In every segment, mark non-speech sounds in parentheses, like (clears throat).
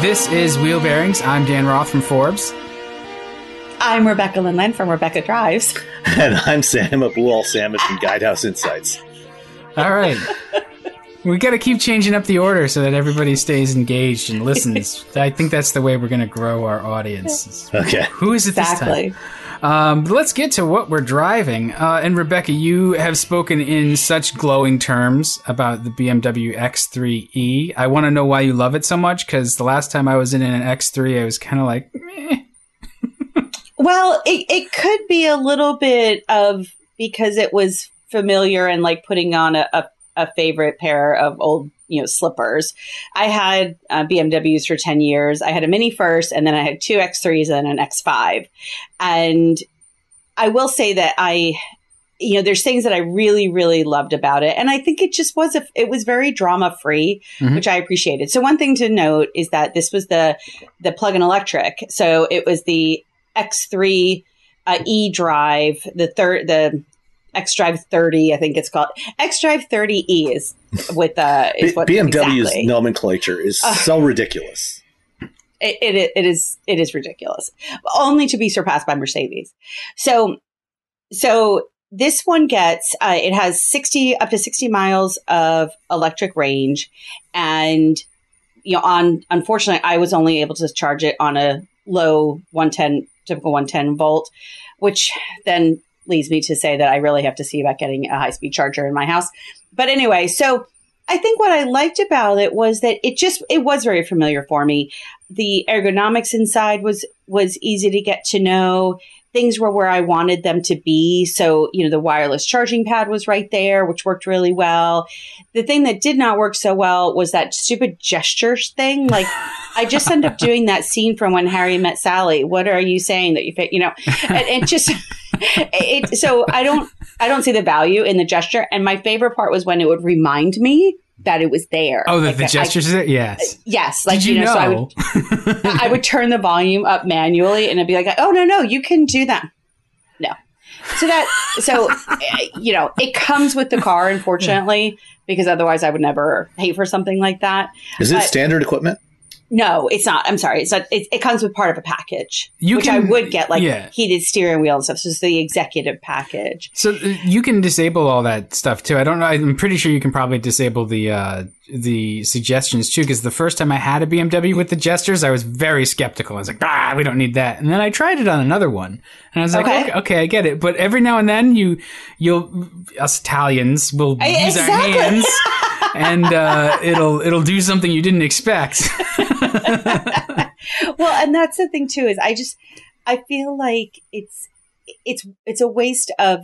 This is Wheel Bearings. I'm Dan Roth from Forbes. I'm Rebecca Lindland from Rebecca Drives. (laughs) And I'm Sam of Blue from Guidehouse Insights. All right. we got to keep changing up the order so that everybody stays engaged and listens. (laughs) I think that's the way we're going to grow our audience. Okay. Who is it Exactly. this time? Um, let's get to what we're driving. Uh, and Rebecca, you have spoken in such glowing terms about the BMW X3e. I want to know why you love it so much because the last time I was in an X3, I was kind of like, meh. (laughs) Well, it, it could be a little bit of because it was familiar and like putting on a, a, a favorite pair of old, you know, slippers. I had uh, BMWs for 10 years. I had a Mini first, and then I had two X3s and an X5. And I will say that I, you know, there's things that I really, really loved about it. And I think it just was, a, it was very drama free, Mhm. which I appreciated. So one thing to note is that this was the, the plug-in electric. So it was the X3 uh, E drive, the third, the X Drive 30, I think it's called. X Drive 30E is with uh, is what BMW's exactly. nomenclature is Ugh. so ridiculous. It, it, it is it is ridiculous, only to be surpassed by Mercedes. So so this one gets uh, it has 60 up to 60 miles of electric range and you know on unfortunately i was only able to charge it on a low 110 typical 110 volt which then leads me to say that i really have to see about getting a high speed charger in my house but anyway so i think what i liked about it was that it just it was very familiar for me the ergonomics inside was was easy to get to know things were where I wanted them to be. So, you know, the wireless charging pad was right there, which worked really well. The thing that did not work so well was that stupid gestures thing. Like, I just ended up (laughs) doing that scene from when Harry met Sally. What are you saying that you fit? You know, and it just. It, so I don't I don't see the value in the gesture and my favorite part was when it would remind me that it was there. oh, the, Like the that I- gestures is it? Yes. yes, like Did you, know, know? so I would (laughs) I would turn the volume up manually and it'd be like, oh, no, no, you can do that. No. So that, so, eh, you know, it comes with the car, unfortunately, because otherwise I would never pay for something like that. Is it standard equipment? No, it's not. I'm sorry. It's not, it, it comes with part of a package, You which can- I would get, like yeah. heated steering wheel and stuff. So it's the executive package. So uh, you can disable all that stuff too. I don't know. I'm pretty sure you can probably disable the uh, the suggestions too. Because the first time I had a BMW with the gestures, I was very skeptical. I was like, ah, we don't need that. And then I tried it on another one, and I was like, Okay. okay, okay, I get it. But every now and then, you you'll us Italians will I- use our hands, and uh, it'll it'll do something you didn't expect. (laughs) (laughs) well, and that's the thing too is I just I feel like it's it's it's a waste of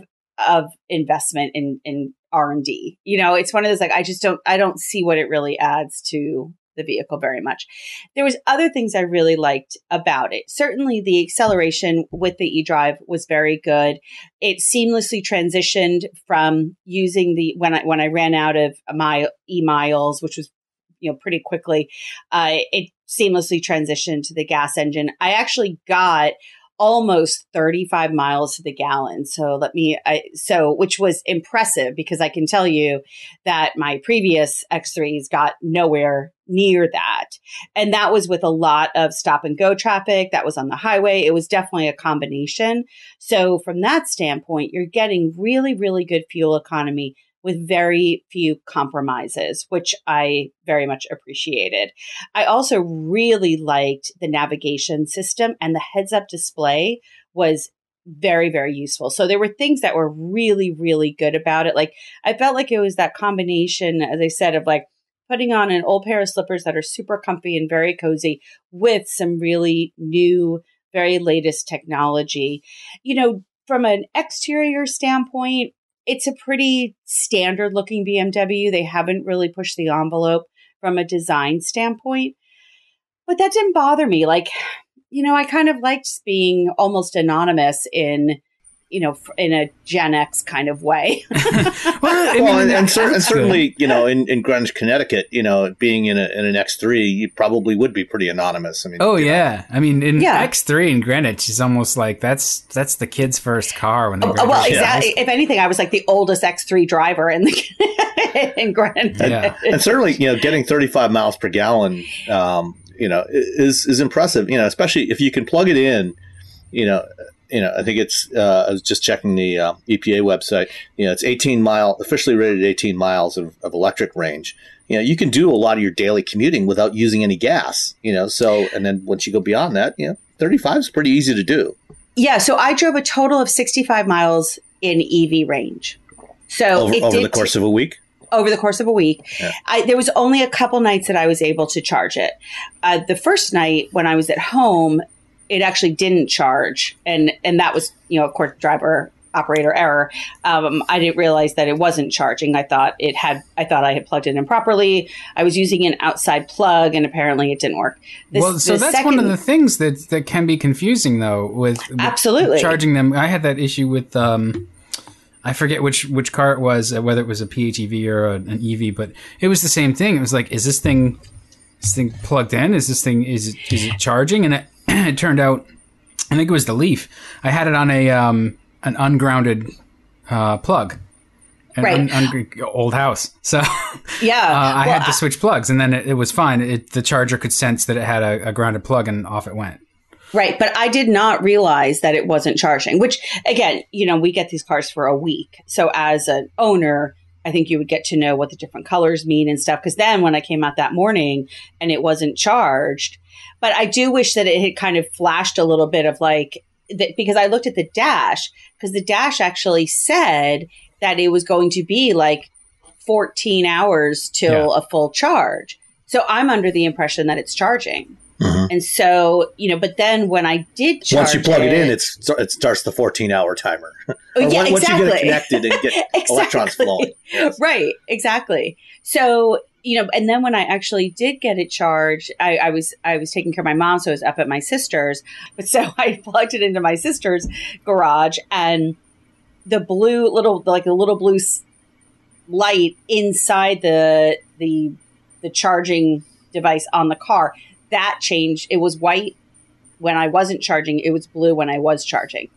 of investment in in R and D. You know, it's one of those like I just don't I don't see what it really adds to the vehicle very much. There was other things I really liked about it. Certainly the acceleration with the eDrive was very good. It seamlessly transitioned from using the when I when I ran out of my e miles, which was you know pretty quickly, uh, it seamlessly transitioned to the gas engine. I actually got almost 35 miles to the gallon. So let me, I, so, which was impressive because I can tell you that my previous X3s got nowhere near that. And that was with a lot of stop and go traffic that was on the highway. It was definitely a combination. So from that standpoint, you're getting really, really good fuel economy with very few compromises, which I very much appreciated. I also really liked the navigation system and the heads up display was very, very useful. So there were things that were really, really good about it. Like I felt like it was that combination, as I said, of like putting on an old pair of slippers that are super comfy and very cozy with some really new, very latest technology. You know, from an exterior standpoint, it's a pretty standard looking BMW. They haven't really pushed the envelope from a design standpoint. But that didn't bother me. Like, you know, I kind of liked being almost anonymous in you know, in a Gen X kind of way. (laughs) well, well and, and, cer- and, certainly, you know, in, in Greenwich, Connecticut, you know, being in, a, in an X3, you probably would be pretty anonymous. I mean, oh yeah, know. I mean, in yeah. X3 in Greenwich is almost like that's that's the kid's first car when they. Oh, well, exactly. If anything, I was like the oldest X3 driver in the (laughs) in Greenwich. Yeah. and certainly, you know, getting 35 miles per gallon. Um, you know, is is impressive. You know, especially if you can plug it in. You know, you know, I think it's. Uh, I was just checking the uh, EPA website. You know, it's 18 mile, officially rated 18 miles of, of, electric range. You know, you can do a lot of your daily commuting without using any gas. You know, so and then once you go beyond that, you know, 35 is pretty easy to do. Yeah, so I drove a total of 65 miles in EV range. So over, over the course t- of a week over the course of a week. Yeah. I, there was only a couple nights that I was able to charge it. Uh, the first night when I was at home, it actually didn't charge, and and that was you know of course driver operator error. Um, I didn't realize that it wasn't charging. I thought it had. I thought I had plugged it in properly. I was using an outside plug, and apparently it didn't work. This, well, so that's second, one of the things that that can be confusing, though, with, with absolutely charging them. I had that issue with. Um, I forget which which car it was, uh, whether it was a PHEV or a, an EV, but it was the same thing. It was like, is this thing, this thing plugged in? Is this thing is it, is it charging? And it, (clears throat) it turned out, I think it was the Leaf. I had it on a um, an ungrounded uh, plug. An right. Un, un, old house. (laughs) So yeah, uh, I well, had to switch plugs, and then it, it was fine. It, the charger could sense that it had a, a grounded plug, and off it went. Right. But I did not realize that it wasn't charging, which again, you know, we get these cars for a week. So as an owner, I think you would get to know what the different colors mean and stuff. Cause then when I came out that morning and it wasn't charged, but I do wish that it had kind of flashed a little bit of like, that because I looked at the dash, because the dash actually said that it was going to be like 14 hours till yeah. a full charge. So I'm under the impression that it's charging. Mm-hmm. And so, you know, but then when I did once you plug it, it, in, it's it starts the 14 hour timer. (laughs) Oh, yeah, once exactly. you get it connected and get (laughs) exactly. electrons flowing. Yes. Right, exactly. So, you know, and then when I actually did get it charged, I, I, was I was taking care of my mom, so I was up at my sister's. But so (laughs) I plugged it into my sister's garage, and the blue little like a little blue light inside the the the charging device on the car that changed. It was white when I wasn't charging. It was blue when I was charging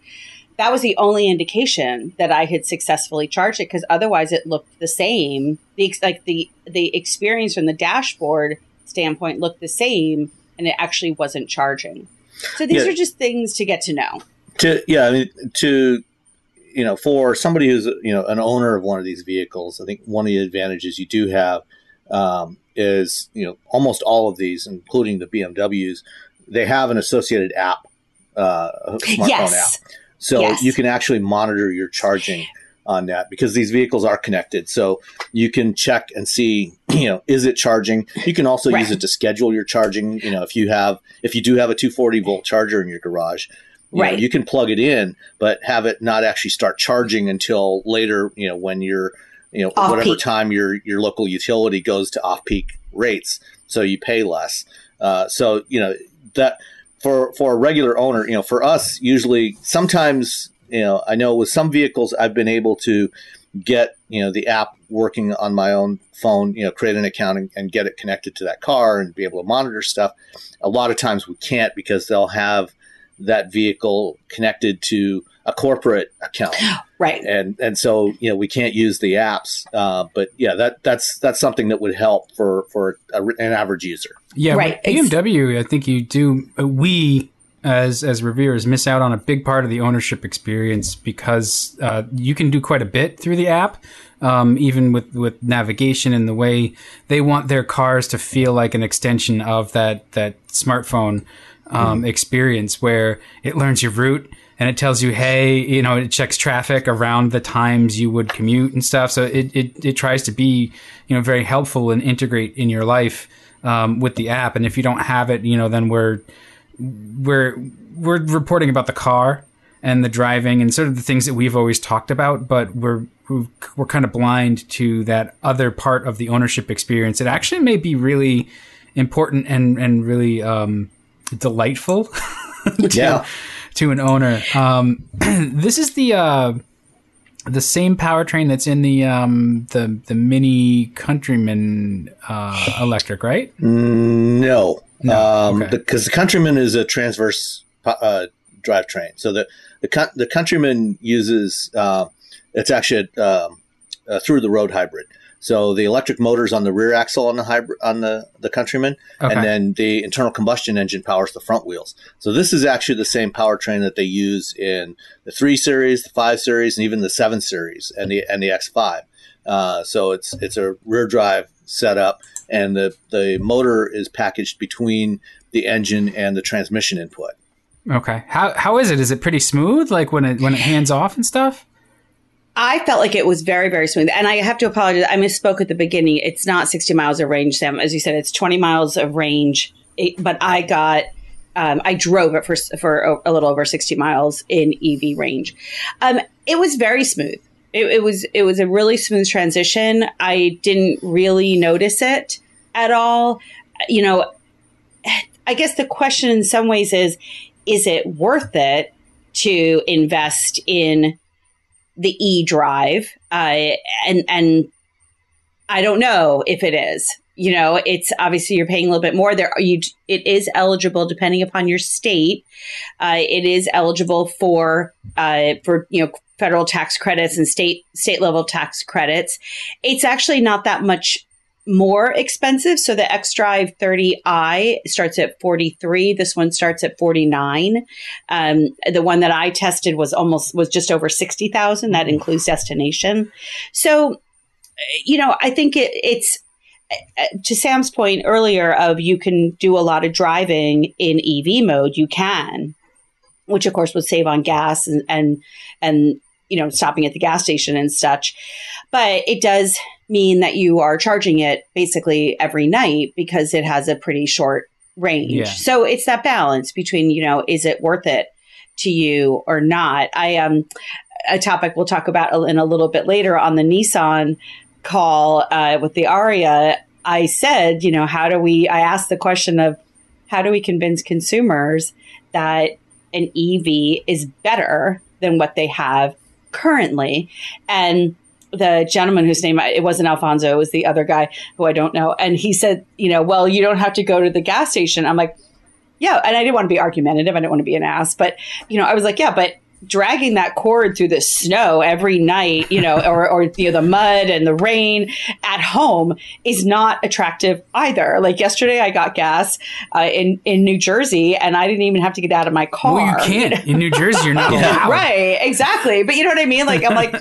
that was the only indication that I had successfully charged it because otherwise it looked the same. The like the the experience from the dashboard standpoint looked the same, and it actually wasn't charging. So these yeah. are just things to get to know. To yeah, I mean to you know for somebody who's you know an owner of one of these vehicles, I think one of the advantages you do have um, is you know almost all of these, including the BMWs, they have an associated app, uh, smartphone yes. app so yes. you can actually monitor your charging on that because these vehicles are connected. So you can check and see, (clears throat) you know, is it charging? You can also right. use it to schedule your charging. You know, if you have, if you do have a 240 volt charger in your garage, you right. Know, you can plug it in, but have it not actually start charging until later, you know, when you're, you know, off whatever peak. time your, your local utility goes to off peak rates. so you pay less. Uh, so you know that for for a regular owner, you know, for us, usually sometimes you know, I know with some vehicles I've been able to get you know the app working on my own phone you know create an account and, and, get it connected to that car and be able to monitor stuff. A lot of times we can't because they'll have that vehicle connected to a corporate account. (gasps) Right. And and so you know we can't use the apps uh, but yeah that that's that's something that would help for for a, an average user. Yeah right bmw i think you do uh, we as as reviewers miss out on a big part of the ownership experience because uh, you can do quite a bit through the app, um, even with with navigation and the way they want their cars to feel like an extension of that that smartphone um, mm-hmm. experience, where it learns your route and it tells you, hey, you know, it checks traffic around the times you would commute and stuff. So it it, it tries to be you know very helpful and integrate in your life um, with the app. And if you don't have it, you know, then we're we're we're reporting about the car and the driving and sort of the things that we've always talked about, but we're we're kind of blind to that other part of the ownership experience. It actually may be really important and and really um, delightful. (laughs) to, yeah. To an owner, um, (clears throat) this is the uh, the same powertrain that's in the um, the the Mini Countryman uh, electric, right? No, no, um, okay. because the Countryman is a transverse uh, drivetrain. So the the, the Countryman uses uh, it's actually a, um, a through the road hybrid. So the electric motors on the rear axle on the hybrid on the the Countryman, okay. and then the internal combustion engine powers the front wheels. So this is actually the same powertrain that they use in the three series, the five series, and even the seven series and the and the X5. Uh, so it's it's a rear drive setup and the, the motor is packaged between the engine and the transmission input. Okay. How how is it? Is it pretty smooth like when it when it hands off and stuff? I felt like it was very, very smooth. And I have to apologize. I misspoke at the beginning. It's not 60 miles of range, Sam. As you said, it's 20 miles of range. But I got, um, I drove it for, for a little over 60 miles in EV range. Um, it was very smooth. It, it, was it was a really smooth transition. I didn't really notice it at all. You know, I guess the question in some ways is is it worth it to invest in the e drive? Uh, and and I don't know if it is. You know, it's obviously you're paying a little bit more. There, you it is eligible depending upon your state. Uh, it is eligible for uh, for you know federal tax credits and state state level tax credits. It's actually not that much more expensive. So the xDrive 30i starts at 43. This one starts at 49. Um, the one that I tested was almost was just over 60,000. That includes destination. So, you know, I think it, it's to Sam's point earlier of you can do a lot of driving in EV mode. You can, which of course would save on gas and and and you know, stopping at the gas station and such. But it does mean that you are charging it basically every night because it has a pretty short range. Yeah. So it's that balance between, you know, is it worth it to you or not? I um a topic we'll talk about in a little bit later on the Nissan call uh, with the Ariya. I said, you know, how do we? I asked the question of how do we convince consumers that an EV is better than what they have currently. And the gentleman whose name it wasn't Alfonso, it was the other guy who I don't know. And he said, you know, well, you don't have to go to the gas station. I'm like, yeah. And I didn't want to be argumentative. I didn't want to be an ass, but you know, I was like, yeah, but dragging that cord through the snow every night, you know, or, or you know, the mud and the rain at home is not attractive either. Like yesterday, I got gas uh, in in New Jersey, and I didn't even have to get out of my car. Well, you can't in New Jersey. You're not (laughs) allowed. right? Exactly. But you know what I mean? Like I'm like,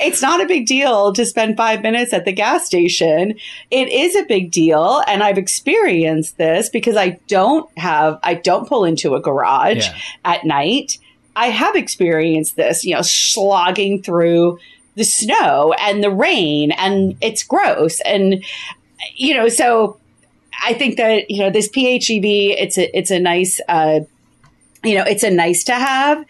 it's not a big deal to spend five minutes at the gas station. It is a big deal, and I've experienced this because I don't have I don't pull into a garage yeah. at night. I have experienced this, you know, slogging through the snow and the rain, and it's gross. And, you know, so I think that, you know, this PHEV, it's a, it's a nice, uh, you know, it's a nice to have.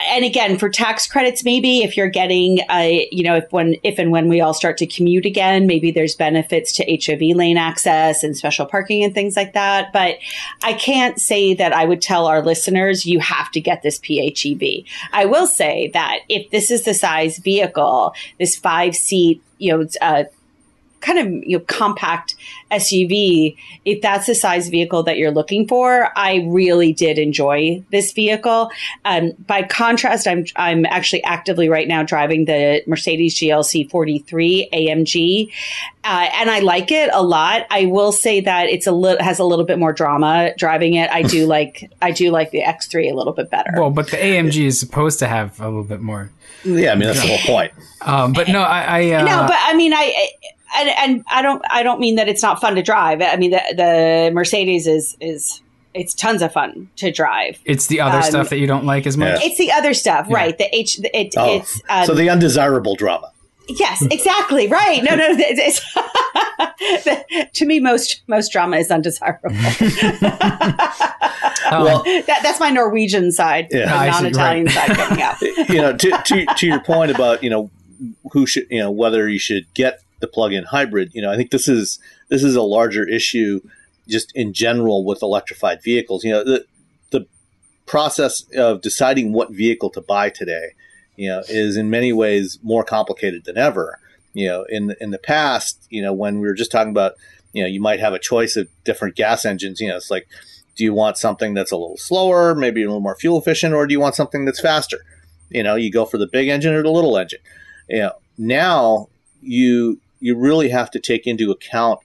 And again, for tax credits, maybe if you're getting, a, you know, if when if and when we all start to commute again, maybe there's benefits to HOV lane access and special parking and things like that. But I can't say that I would tell our listeners you have to get this PHEV. I will say that if this is the size vehicle, this five seat, you know, uh, kind of you know, compact SUV, if that's the size vehicle that you're looking for, I really did enjoy this vehicle. Um, by contrast, I'm I'm actually actively right now driving the Mercedes GLC 43 AMG, uh, and I like it a lot. I will say that it's a little has a little bit more drama driving it. I do (laughs) like I do like the X3 a little bit better. Well, but the AMG is supposed to have a little bit more. Yeah, I mean that's the whole point. Um, but no, I, I uh, no, but I mean I and, and I don't I don't mean that it's not fun to drive. I mean the the Mercedes is is it's tons of fun to drive. It's the other um, stuff that you don't like as much. Yeah. It's the other stuff, yeah. right? The H. It, oh, it's um, so the undesirable drama. Yes, exactly. Right. No, no. It's, it's (laughs) to me, most most drama is undesirable. (laughs) well, that, that's my Norwegian side, yeah, non-Italian right. side coming out. (laughs) you know, to, to to your point about you know who should you know whether you should get the plug-in hybrid. You know, I think this is this is a larger issue just in general with electrified vehicles. You know, the the process of deciding what vehicle to buy today, you know, is in many ways more complicated than ever. You know, in in the past, you know, when we were just talking about, you know, you might have a choice of different gas engines. You know, it's like, do you want something that's a little slower, maybe a little more fuel efficient, or do you want something that's faster? You know, you go for the big engine or the little engine. You know, now you you really have to take into account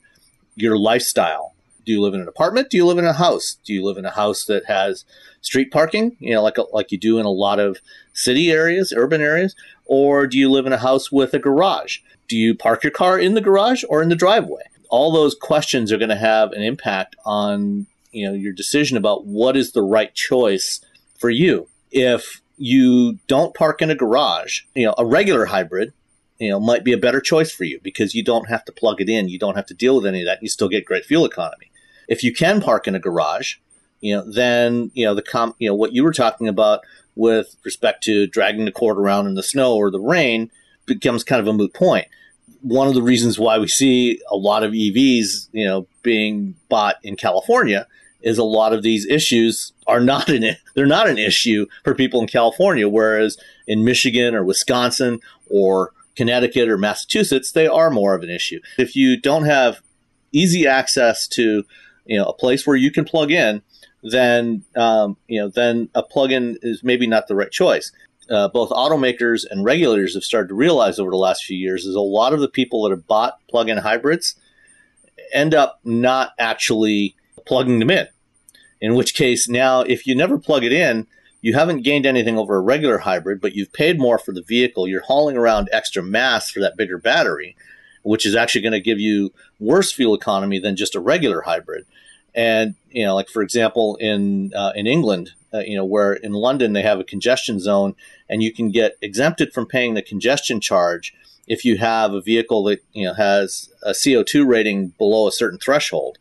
your lifestyle. Do you live in an apartment? Do you live in a house? Do you live in a house that has street parking, you know, like like you do in a lot of city areas, urban areas, or do you live in a house with a garage? Do you park your car in the garage or in the driveway? All those questions are going to have an impact on, you know, your decision about what is the right choice for you. If you don't park in a garage, you know, a regular hybrid you know, might be a better choice for you because you don't have to plug it in. You don't have to deal with any of that. You still get great fuel economy. If you can park in a garage, you know, then, you know, the com, you know, what you were talking about with respect to dragging the cord around in the snow or the rain becomes kind of a moot point. One of the reasons why we see a lot of EVs, you know, being bought in California is a lot of these issues are not an (laughs) they're not an issue for people in California, whereas in Michigan or Wisconsin or Connecticut or Massachusetts, they are more of an issue. If you don't have easy access to you know a place where you can plug in, then um, you know then a plug-in is maybe not the right choice. Uh, both automakers and regulators have started to realize over the last few years is a lot of the people that have bought plug-in hybrids end up not actually plugging them in. In which case, now if you never plug it in, you haven't gained anything over a regular hybrid, but you've paid more for the vehicle. You're hauling around extra mass for that bigger battery, which is actually going to give you worse fuel economy than just a regular hybrid. And you know, like for example, in uh, in England, uh, you know, where in London they have a congestion zone, and you can get exempted from paying the congestion charge if you have a vehicle that you know has a CO2 rating below a certain threshold.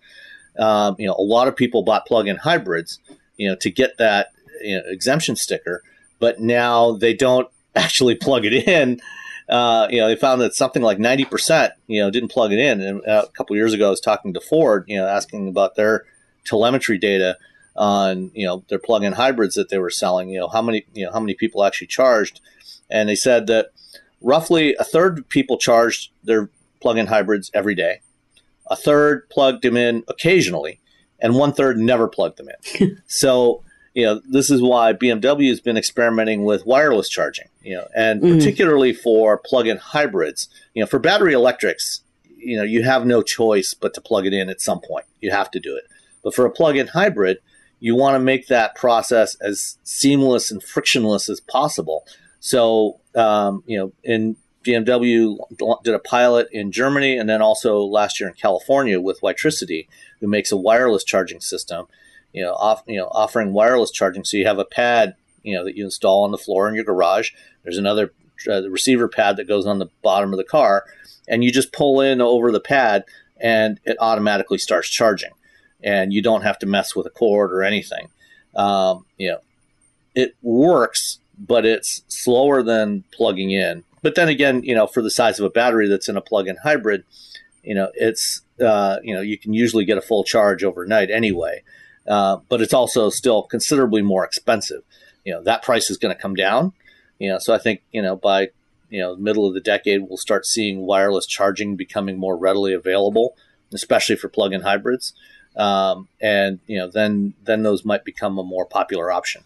Um, you know, a lot of people bought plug-in hybrids, you know, to get that you know, exemption sticker, but now they don't (laughs) actually plug it in. Uh, you know, they found that something like 90%, you know, didn't plug it in. And uh, a couple years ago, I was talking to Ford, you know, asking about their telemetry data on, you know, their plug-in hybrids that they were selling, you know, how many, you know, how many people actually charged. And they said that roughly a third of people charged their plug-in hybrids every day. A third plugged them in occasionally, and one third never plugged them in. (laughs) so you know, this is why BMW has been experimenting with wireless charging, you know, and mm. particularly for plug-in hybrids. You know, for battery electrics, you know, you have no choice but to plug it in at some point. You have to do it. But for a plug-in hybrid, you want to make that process as seamless and frictionless as possible. So, um, you know, in BMW did a pilot in Germany and then also last year in California with Witricity, who makes a wireless charging system you know, off, you know, offering wireless charging. So you have a pad, you know, that you install on the floor in your garage. There's another uh, receiver pad that goes on the bottom of the car, and you just pull in over the pad, and it automatically starts charging, and you don't have to mess with a cord or anything. Um, you know, it works, but it's slower than plugging in. But then again, you know, for the size of a battery that's in a plug-in hybrid, you know, it's uh, you know you can usually get a full charge overnight anyway. Uh, but it's also still considerably more expensive. You know, that price is going to come down. You know, so I think you know by you know middle of the decade we'll start seeing wireless charging becoming more readily available, especially for plug-in hybrids. Um, and you know, then then those might become a more popular option.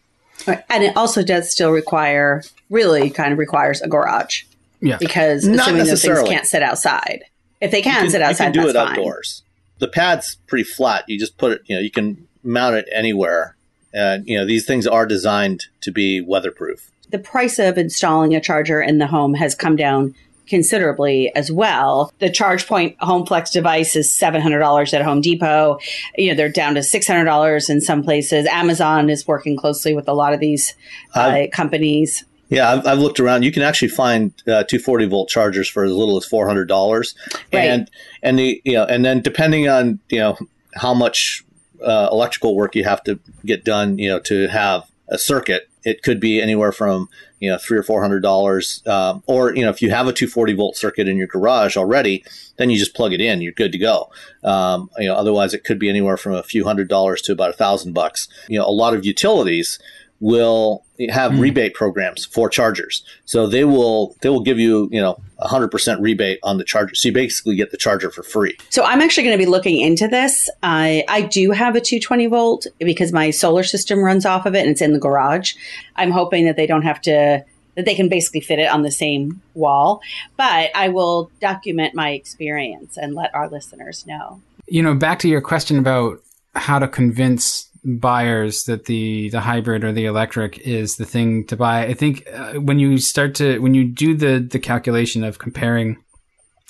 And it also does still require, really, kind of requires a garage. Yeah. Because Not assuming those things can't sit outside. If they can, can, sit outside, you can do it that's fine. outdoors. The pad's pretty flat. You just put it. You know, you can mount it anywhere. And you know, these things are designed to be weatherproof. The price of installing a charger in the home has come down considerably as well. The ChargePoint HomeFlex device is $700 at Home Depot. You know, they're down to $600 in some places. Amazon is working closely with a lot of these uh, companies. Yeah, I've, I've looked around. You can actually find uh, 240 volt chargers for as little as four hundred dollars, Right. and and the you know, and then depending on you know how much uh, electrical work you have to get done, you know, to have a circuit, it could be anywhere from you know three or four hundred dollars, um, or you know if you have a 240 volt circuit in your garage already, then you just plug it in, you're good to go. Um, you know, otherwise it could be anywhere from a few hundred dollars to about a thousand bucks. You know, a lot of utilities will have hmm. rebate programs for chargers. So they will they will give you, you know, 100% rebate on the charger. So you basically get the charger for free. So I'm actually going to be looking into this. I I do have a 220 volt because my solar system runs off of it and it's in the garage. I'm hoping that they don't have to that they can basically fit it on the same wall. But I will document my experience and let our listeners know. You know, back to your question about how to convince buyers that the the hybrid or the electric is the thing to buy. I think uh, when you start to when you do the the calculation of comparing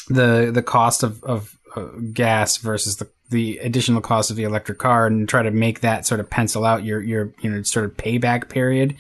the the cost of of uh, gas versus the the additional cost of the electric car and try to make that sort of pencil out your your you know sort of payback period,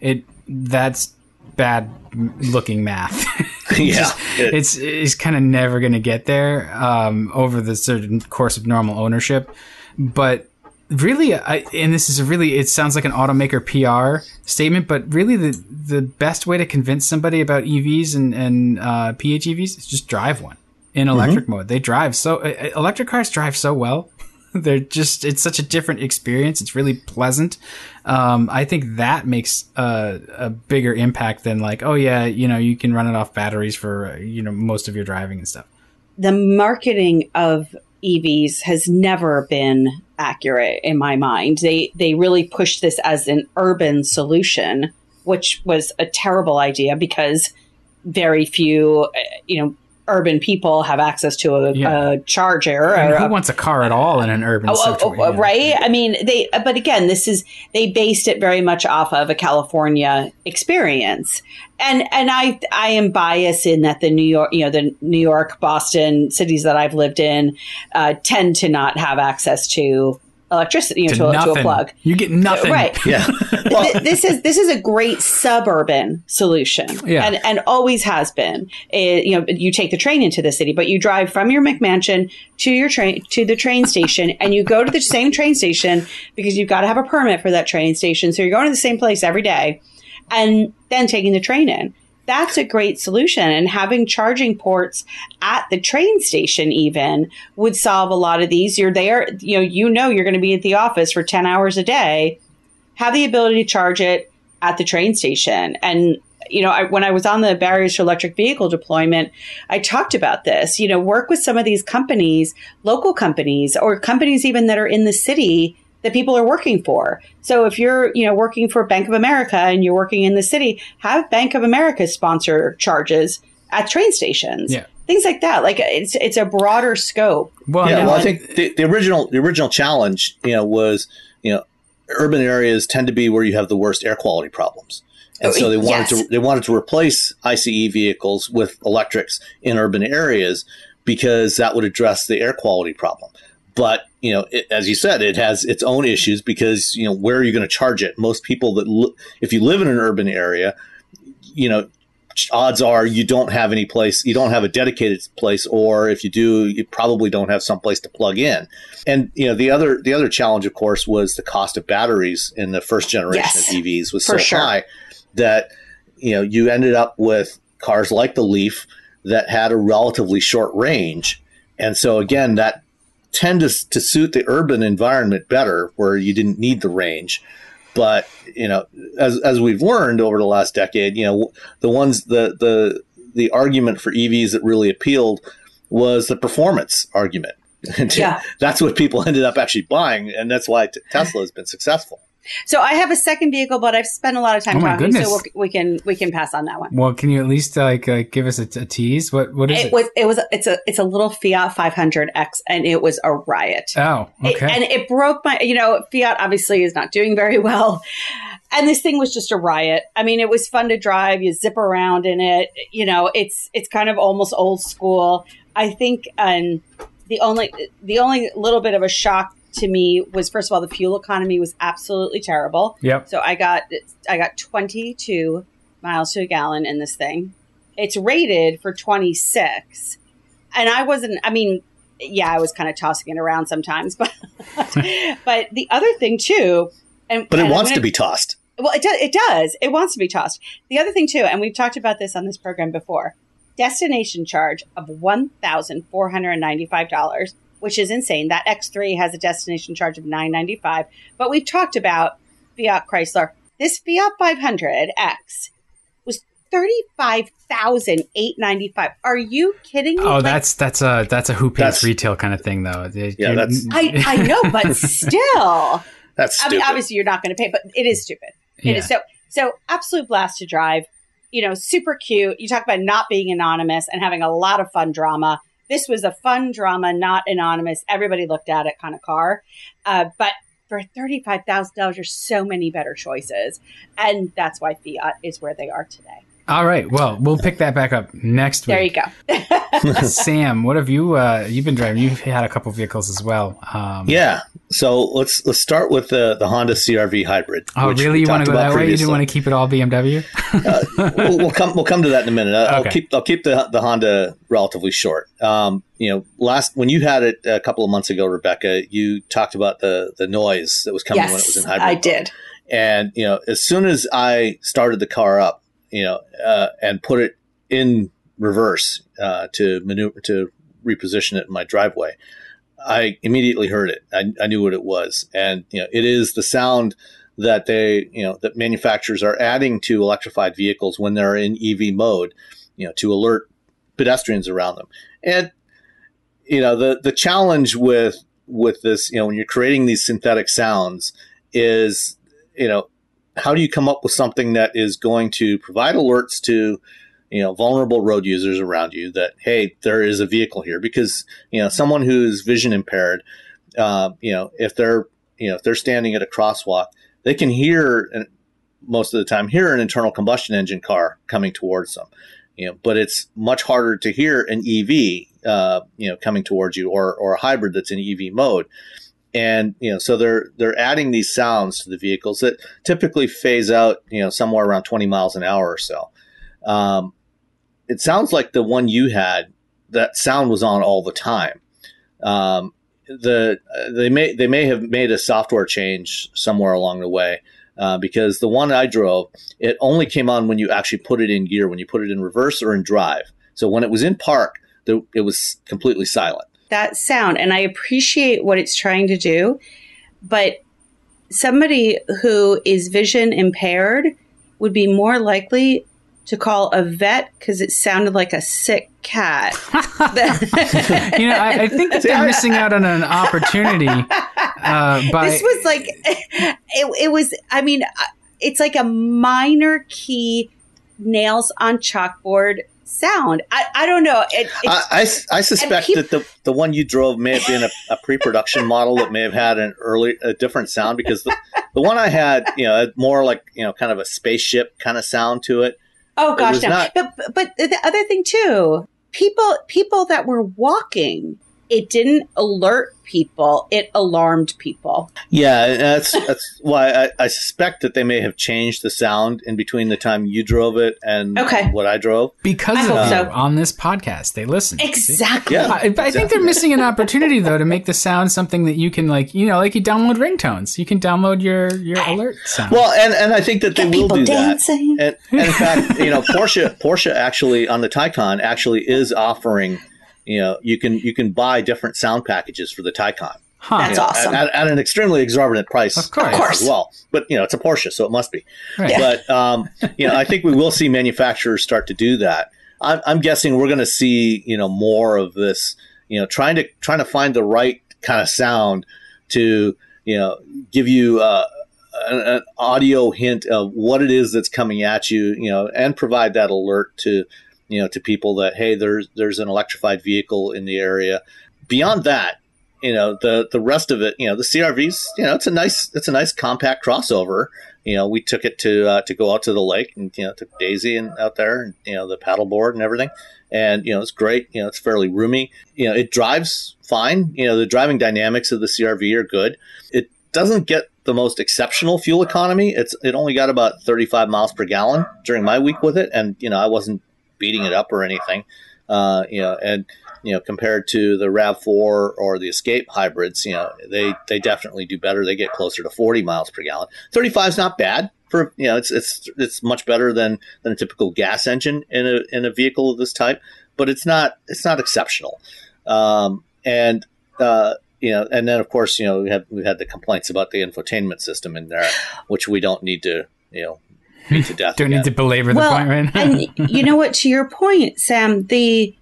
it that's bad looking math. (laughs) (laughs) Yeah. It- it's it's kind of never going to get there um, over the certain course of normal ownership. But really, I, and this is a really it sounds like an automaker PR statement, but really the the best way to convince somebody about EVs and and uh, PHEVs is just drive one in electric mode. They drive so uh, electric cars drive so well. (laughs) They're just it's such a different experience. It's really pleasant. Um, I think that makes a, a bigger impact than like, oh yeah, you know, you can run it off batteries for uh, you know most of your driving and stuff. The marketing of EVs has never been accurate in my mind. They they really pushed this as an urban solution, which was a terrible idea because very few, uh, you know, urban people have access to a, Yeah. a charger. I mean, who a- wants a car at all in an urban Oh, oh, oh, right? I mean, they, but again, this is, they based it very much off of a California experience. And, and I, I am biased in that the New York, you know, the New York, Boston cities that I've lived in, uh, tend to not have access to electricity, you know, To to, a- to a plug. You get nothing. Right. (laughs) yeah. Th- this is this is a great suburban solution, Yeah. and and always has been. It- you know, you take the train into the city, but you drive from your McMansion to your train to the train station, and you go to the same train station because you've got to have a permit for that train station. So you're going to the same place every day, and then taking the train in. That's a great solution. And having charging ports at the train station even would solve a lot of these. You're there, you know, you know you're going to be at the office for 10 hours a day have the ability to charge it at the train station. And, you know, I, when I was on the barriers to electric vehicle deployment, I talked about this. You know, work with some of these companies, local companies, or companies even that are in the city that people are working for. So if you're, you know, working for Bank of America and you're working in the city, have Bank of America sponsor charges at train stations. Yeah. Things like that. Like it's it's a broader scope. Well, yeah, no, well, I think the, the original the original challenge, you know, was you know, urban areas tend to be where you have the worst air quality problems, and oh, so they wanted Yes. to they wanted to replace ICE vehicles with electrics in urban areas because that would address the air quality problem. But you know, it, as you said, it has its own issues because you know where are you going to charge it? Most people that li- if you live in an urban area, you know, odds are you don't have any place, you don't have a dedicated place, or if you do, you probably don't have some place to plug in. And you know, the other the other challenge, of course, was the cost of batteries in the first generation Yes, of EVs was so sure. high that you know you ended up with cars like the Leaf that had a relatively short range, and so again that tended to, to suit the urban environment better, where you didn't need the range. But you know, as as we've learned over the last decade, you know, the ones the the the argument for EVs that really appealed was the performance argument. (laughs) Yeah. that's what people ended up actually buying, and that's why t- Tesla has been successful. So I have a second vehicle, but I've spent a lot of time Oh talking, goodness. so we'll, we can we can pass on that one. Well, can you at least like uh, give us a, a tease? What what is it? It was it was it's a it's a little Fiat 500X, and it was a riot. oh, It- okay. and it broke my, you know, Fiat obviously is not doing very well. And this thing was just a riot. I mean, it was fun to drive. You zip around in it. You know, it's it's kind of almost old school. I think um, the only the only little bit of a shock to me was first of all the fuel economy was absolutely terrible. yep. So I got I got 22 miles to a gallon in this thing. It's rated for 26. And I wasn't I mean, yeah, I was kind of tossing it around sometimes, (laughs) but but the other thing too, and But it and wants gonna- to be tossed. well, it does. It does. It wants to be tossed. The other thing too, and we've talked about this on this program before, destination charge of one thousand four hundred and ninety-five dollars, which is insane. That X three has a destination charge of nine ninety-five. But we've talked about Fiat Chrysler. This Fiat five hundred X was thirty-five thousand eight ninety-five. Are you kidding me? Oh, Like, that's that's a that's a who pays That's- retail kind of thing, though. It- Yeah, you- that's- I, I know, but (laughs) still. That's I mean, obviously you're not going to pay, but it is stupid. It Yeah. is so so absolute blast to drive. You know, super cute. You talk about not being anonymous and having a lot of fun drama. This was a fun drama, not anonymous. Everybody looked at it kind of car. Uh, but for thirty five thousand dollars, there's so many better choices, and that's why Fiat is where they are today. All right. Well, we'll pick that back up next week. There you go. (laughs) (laughs) Sam, what have you uh, you've been driving? You've had a couple vehicles as well. Um, yeah. So let's let's start with the the Honda CRV hybrid. Oh, which really? You want to go about that way? You previously. didn't want to keep it all BMW? uh, we'll, we'll come we'll come to that in a minute. I'll Okay. keep I'll keep the the Honda relatively short. Um, you know, last when you had it a couple of months ago, Rebecca, you talked about the the noise that was coming when it was in hybrid. I did. And you know, as soon as I started the car up, you know, uh, and put it in reverse uh, to maneuver to reposition it in my driveway, I immediately heard it. I, I knew what it was, and you know, it is the sound that they, you know, that manufacturers are adding to electrified vehicles when they're in EV mode, you know, to alert pedestrians around them. And you know, the the challenge with with this, you know, when you're creating these synthetic sounds, is you know, how do you come up with something that is going to provide alerts to you know vulnerable road users around you that hey there is a vehicle here? Because you know someone who's vision impaired uh, you know if they're you know if they're standing at a crosswalk they can hear most of the time hear an internal combustion engine car coming towards them you know but it's much harder to hear an ev uh, you know coming towards you or or a hybrid that's in ev mode and you know so they're they're adding these sounds to the vehicles that typically phase out you know somewhere around 20 miles an hour or so. Um, it sounds like the one you had that sound was on all the time. Um, the they may they may have made a software change somewhere along the way uh, because the one I drove it only came on when you actually put it in gear when you put it in reverse or in drive. So when it was in park it was completely silent that sound and I appreciate what it's trying to do, but somebody who is vision impaired would be more likely to call a vet because it sounded like a sick cat. (laughs) you know, I, I think that they're (laughs) missing out on an opportunity uh, by. this was like (laughs) it, it was i mean uh, it's like a minor key nails on chalkboard sound i, I don't know it, I, I, I suspect that the, the one you drove may have been a, a pre-production model that may have had an early a different sound because the, the one I had you know more like you know kind of a spaceship kind of sound to it. oh gosh was no. not- but but the other thing too people people that were walking it didn't alert people; it alarmed people. Yeah, that's that's (laughs) why I, I, suspect that they may have changed the sound in between the time you drove it and okay. what I drove. Because I of you so. on this podcast, they listen. Exactly. Yeah, I, exactly. I, think they're missing an opportunity though to make the sound something that you can like, you know, like you download ringtones. You can download your your alert sound. Well, and and I think that they Get will do dancing. that. And, and in fact, you know, Porsche Porsche actually on the Taycan actually is offering you know you can you can buy different sound packages for the Taycan. Huh. That's you know, awesome. At, at, an extremely exorbitant price, of course. Of course. as well. But you know, it's a Porsche, so it must be. Right. But um, you know, I think we will see manufacturers start to do that. I'm, I'm guessing we're going to see you know more of this. You know, trying to trying to find the right kind of sound to you know give you uh, an, an audio hint of what it is that's coming at you. You know, and provide that alert to you know to people that hey there's there's an electrified vehicle in the area. Beyond that you know the the rest of it you know the crvs you know it's a nice it's a nice compact crossover. You know we took it to uh, to go out to the lake and you know took daisy and out there and you know the paddleboard and everything. And you know it's great. You know it's fairly roomy. You know it drives fine. You know the driving dynamics of the crv are good. It doesn't get the most exceptional fuel economy. It's it only got about 35 miles per gallon during my week with it. And you know i wasn't beating it up or anything. Uh, you know, and you know, compared to the RAV4 or the Escape hybrids, you know, they they definitely do better. They get closer to 40 miles per gallon. 35 is not bad for you know, it's it's it's much better than than a typical gas engine in a in a vehicle of this type, but it's not it's not exceptional. Um, and uh, you know, and then of course, you know, we have we had the complaints about the infotainment system in there, which we don't need to you know (laughs) to death. Don't again. need to belabor the well, point right now. and (laughs) you know what? To your point, Sam, the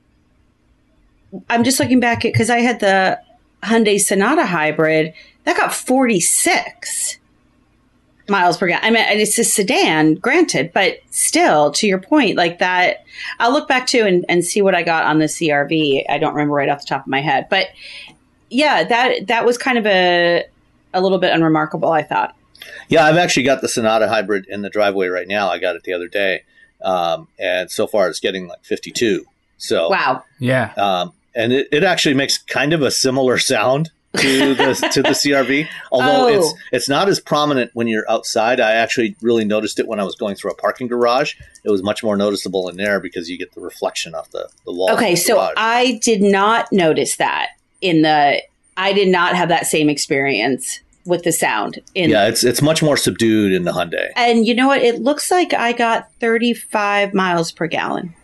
I'm just looking back at because I had the Hyundai Sonata hybrid that got 46 miles per gallon. I mean, and it's a sedan, granted, but still, to your point, like that. I'll look back to and, and see what I got on the CRV. I don't remember right off the top of my head, but yeah, that that was kind of a a little bit unremarkable. I thought. Yeah, I've actually got the Sonata hybrid in the driveway right now. I got it the other day, um, and so far it's getting like 52. So wow, yeah, um, and it, it actually makes kind of a similar sound to the to the CRV, (laughs) although oh. it's it's not as prominent when you're outside. I actually really noticed it when I was going through a parking garage. It was much more noticeable in there because you get the reflection off the the wall. Okay, the so garage. I did not notice that in the. I did not have that same experience with the sound. In, yeah, it's it's much more subdued in the Hyundai. And you know what? It looks like I got 35 miles per gallon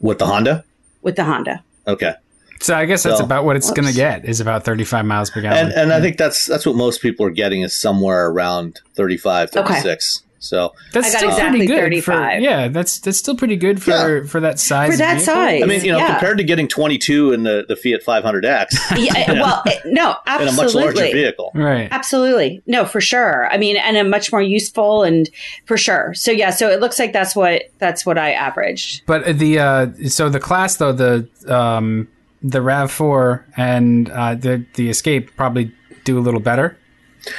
with the Honda. With the Honda. Okay. So I guess that's so, about what it's going to get is about 35 miles per gallon. And, and I think that's that's what most people are getting is somewhere around 35, 36. Okay. So that's still exactly pretty good 35. For, yeah, that's that's still pretty good for yeah. for that size. For that vehicle. size, I mean, you know, yeah. compared to getting 22 in the, the Fiat 500X. (laughs) yeah, well, it, no, absolutely. In a much larger vehicle, right? Absolutely, no, for sure. I mean, and a much more useful, and for sure. So yeah, so it looks like that's what that's what I averaged. But the uh, so the class though the um, the RAV4 and uh, the the Escape probably do a little better.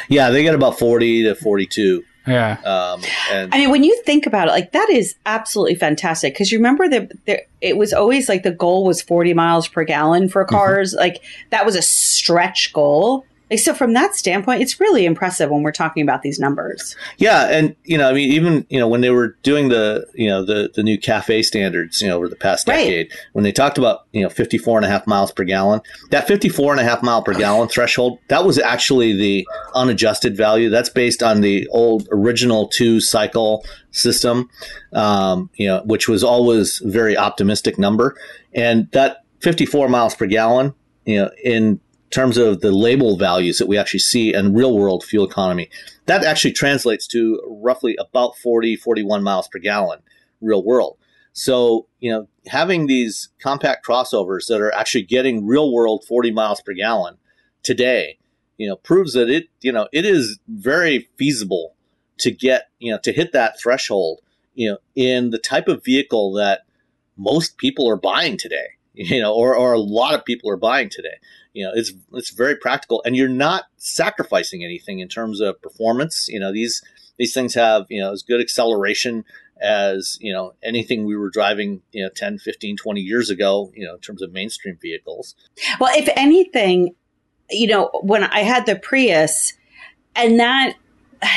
Yeah, they get about 40 to 42. Yeah. Um, and I mean, when you think about it, like that is absolutely fantastic because you remember that it was always like the goal was 40 miles per gallon for mm-hmm. cars. Mm-hmm. Like that was a stretch goal. Like, so from that standpoint, it's really impressive when we're talking about these numbers. Yeah, and you know, I mean, even you know, when they were doing the you know the the new CAFE standards, you know, over the past decade, right. when they talked about you know 54 and a half miles per gallon, that 54 and a half mile per (sighs) gallon threshold, that was actually the unadjusted value. That's based on the old original two cycle system, um, you know, which was always very optimistic number, and that 54 miles per gallon, you know, in terms of the label values that we actually see in real world fuel economy, that actually translates to roughly about 40, 41 miles per gallon real world. So, you know, having these compact crossovers that are actually getting real world 40 miles per gallon today, you know, proves that it, you know, it is very feasible to get, you know, to hit that threshold, you know, in the type of vehicle that most people are buying today, (laughs) you know, or, or a lot of people are buying today you know it's it's very practical and you're not sacrificing anything in terms of performance you know these these things have you know as good acceleration as you know anything we were driving you know 10 15 20 years ago you know in terms of mainstream vehicles well if anything you know when i had the prius and that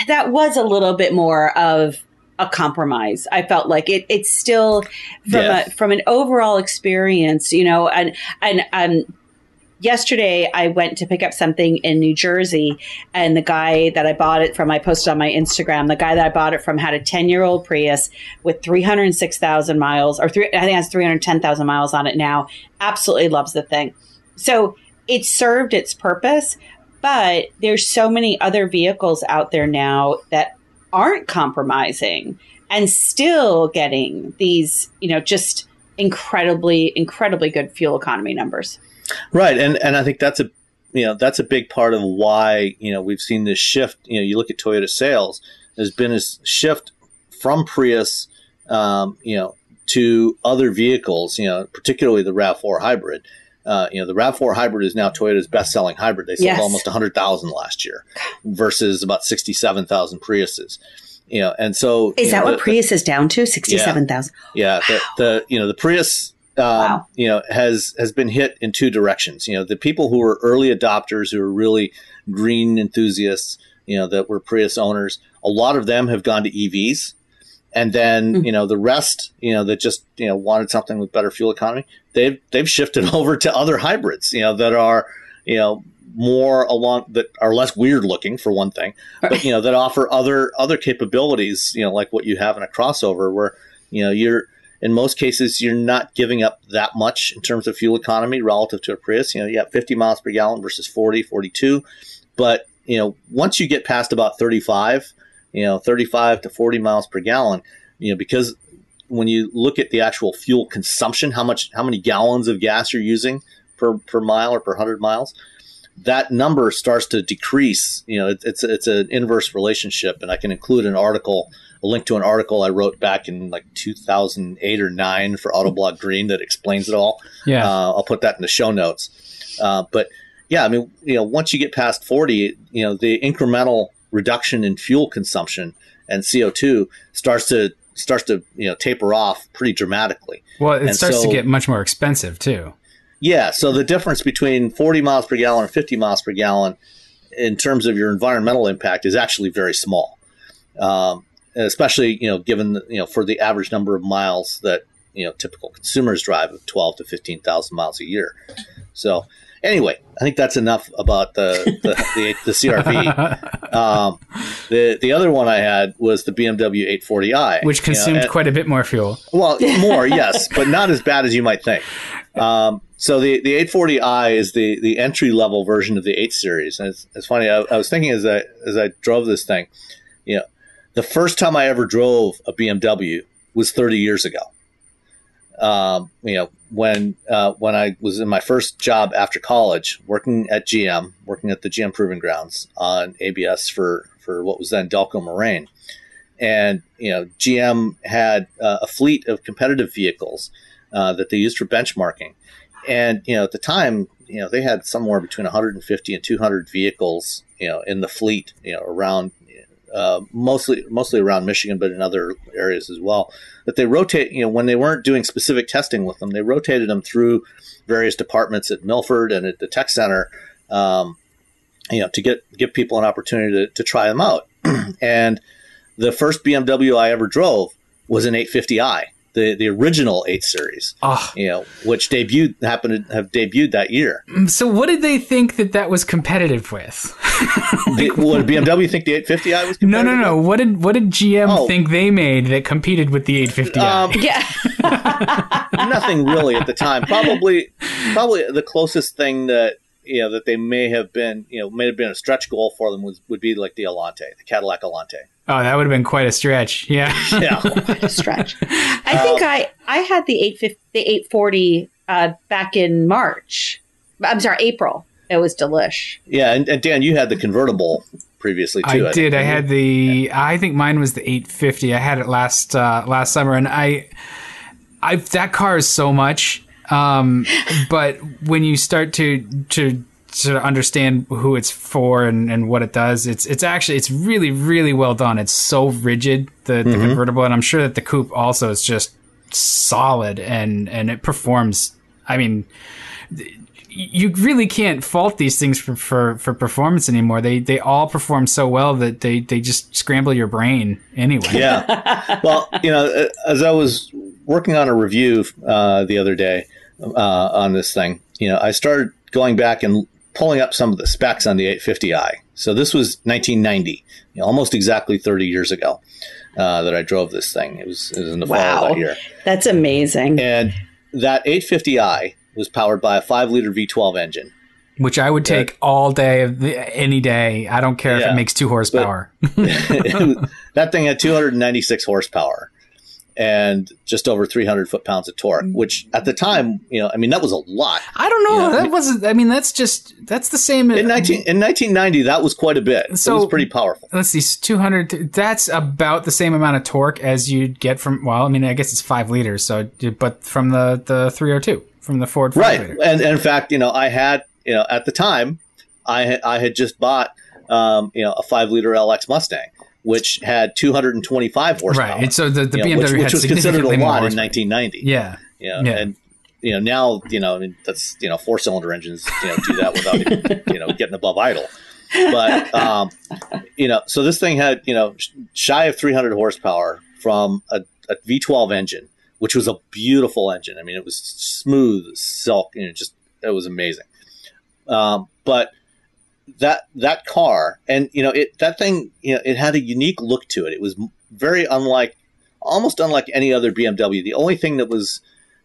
that was a little bit more of a compromise. I felt like it. It's still from yeah. a from an overall experience, you know. And and um, yesterday I went to pick up something in New Jersey, and the guy that I bought it from, I posted on my Instagram. The guy that I bought it from had a ten year old Prius with three hundred six thousand miles, or three. I think has three hundred ten thousand miles on it now. Absolutely loves the thing. So it served its purpose, but there's so many other vehicles out there now that aren't compromising and still getting these, you know, just incredibly, incredibly good fuel economy numbers. Right. And and I think that's a you know, that's a big part of why, you know, we've seen this shift. You know, you look at Toyota sales, there's been a shift from Prius um, you know, to other vehicles, you know, particularly the RAV4 hybrid. Uh, you know, the RAV4 hybrid is now Toyota's best-selling hybrid. They sold yes. almost 100,000 last year versus about 67,000 Priuses. You know, and so is that know, what the, Prius is down to? 67,000. Yeah, yeah wow. the, the, you know the Prius um, wow. you know has has been hit in two directions. You know, the people who were early adopters who are really green enthusiasts, you know, that were Prius owners, a lot of them have gone to EVs and then mm-hmm. you know the rest you know that just you know wanted something with better fuel economy they've they've shifted over to other hybrids you know that are you know more along that are less weird looking for one thing but you know that offer other other capabilities you know like what you have in a crossover where you know you're in most cases you're not giving up that much in terms of fuel economy relative to a Prius you know you have 50 miles per gallon versus 40 42 but you know once you get past about 35 you know, 35 to 40 miles per gallon, you know, because when you look at the actual fuel consumption, how much, how many gallons of gas you're using per, per mile or per 100 miles, that number starts to decrease. You know, it, it's, it's an inverse relationship. And I can include an article, a link to an article I wrote back in like 2008 or nine for Autoblog Green that explains it all. Yeah. Uh, I'll put that in the show notes. Uh, but yeah, I mean, you know, once you get past 40, you know, the incremental reduction in fuel consumption and CO2 starts to starts to you know taper off pretty dramatically. Well, it and starts so, to get much more expensive too. Yeah, so the difference between 40 miles per gallon and 50 miles per gallon in terms of your environmental impact is actually very small. Um, especially you know given you know for the average number of miles that you know typical consumers drive of 12 to 15,000 miles a year. So Anyway, I think that's enough about the the, the, the CRV. (laughs) Um, the the other one I had was the BMW 840i, which consumed you know, and, quite a bit more fuel. Well, (laughs) more, yes, but not as bad as you might think. Um, so the, the 840i is the, the entry level version of the 8 series, and it's, it's funny. I, I was thinking as I as I drove this thing, you know, the first time I ever drove a BMW was 30 years ago. Um, you know, when uh, when I was in my first job after college, working at GM, working at the GM Proving Grounds on ABS for for what was then Delco Moraine, and you know GM had uh, a fleet of competitive vehicles uh, that they used for benchmarking, and you know at the time you know they had somewhere between 150 and 200 vehicles you know in the fleet you know around uh, mostly mostly around Michigan, but in other areas as well. That they rotate, you know, when they weren't doing specific testing with them, they rotated them through various departments at Milford and at the tech center, um, you know, to get give people an opportunity to, to try them out. (clears throat) and the first BMW I ever drove was an 850i, the the original eight series, oh. you know, which debuted happened to have debuted that year. So, what did they think that that was competitive with? (laughs) the, what, BMW think the 850i was? Competitive? No, no, no. With? What did what did GM oh. think they made that competed with the 850i? Um, (laughs) yeah, (laughs) nothing really at the time. Probably, probably the closest thing that you know that they may have been you know may have been a stretch goal for them was would be like the Allanté, the Cadillac Allanté. Oh, that would have been quite a stretch. Yeah, yeah, (laughs) quite a stretch. I think um, I I had the eight fifty the eight forty uh, back in March. I'm sorry, April. It was delish. Yeah, and, and Dan, you had the convertible previously too. I, I did. I had the. I think mine was the 850. I had it last uh, last summer, and I, I that car is so much um, (laughs) but when you start to to sort of understand who it's for and, and what it does. It's it's actually it's really really well done. It's so rigid the, the mm-hmm. convertible, and I'm sure that the coupe also is just solid and and it performs. I mean, you really can't fault these things for, for, for performance anymore. They they all perform so well that they, they just scramble your brain anyway. Yeah. (laughs) well, you know, as I was working on a review uh, the other day uh, on this thing, you know, I started going back and pulling up some of the specs on the 850i. So this was 1990, you know, almost exactly 30 years ago uh, that I drove this thing. It was, it was in the wow. fall of that year. That's amazing. And that 850i was powered by a five liter V12 engine. Which I would take yeah. all day, any day. I don't care yeah. if it makes two horsepower. (laughs) that thing had 296 horsepower and just over 300 foot pounds of torque, mm. which at the time, you know, I mean, that was a lot. I don't know. You know that wasn't, I mean, that's just, that's the same. In, 19, in 1990, that was quite a bit. So it was pretty powerful. Let's see, 200, that's about the same amount of torque as you'd get from, well, I mean, I guess it's five liters. So, but from the, the 302 from the Ford. Right, and, and, in fact, you know, I had, you know, at the time, I had, I had just bought, um, you know, a five liter LX Mustang, which had 225 horsepower. Right, and so the, the BMW know, which, which was considered a lot in 1990. Yeah, yeah, yeah. and you know now you know I mean, that's you know four cylinder engines you know do that without even, (laughs) you know getting above idle. But um, you know, so this thing had you know shy of 300 horsepower from a a V12 engine which was a beautiful engine. I mean, it was smooth silk, you know, just it was amazing. Um, but that that car, and you know, it that thing, you know, it had a unique look to it. It was very unlike, almost unlike any other BMW. The only thing that was,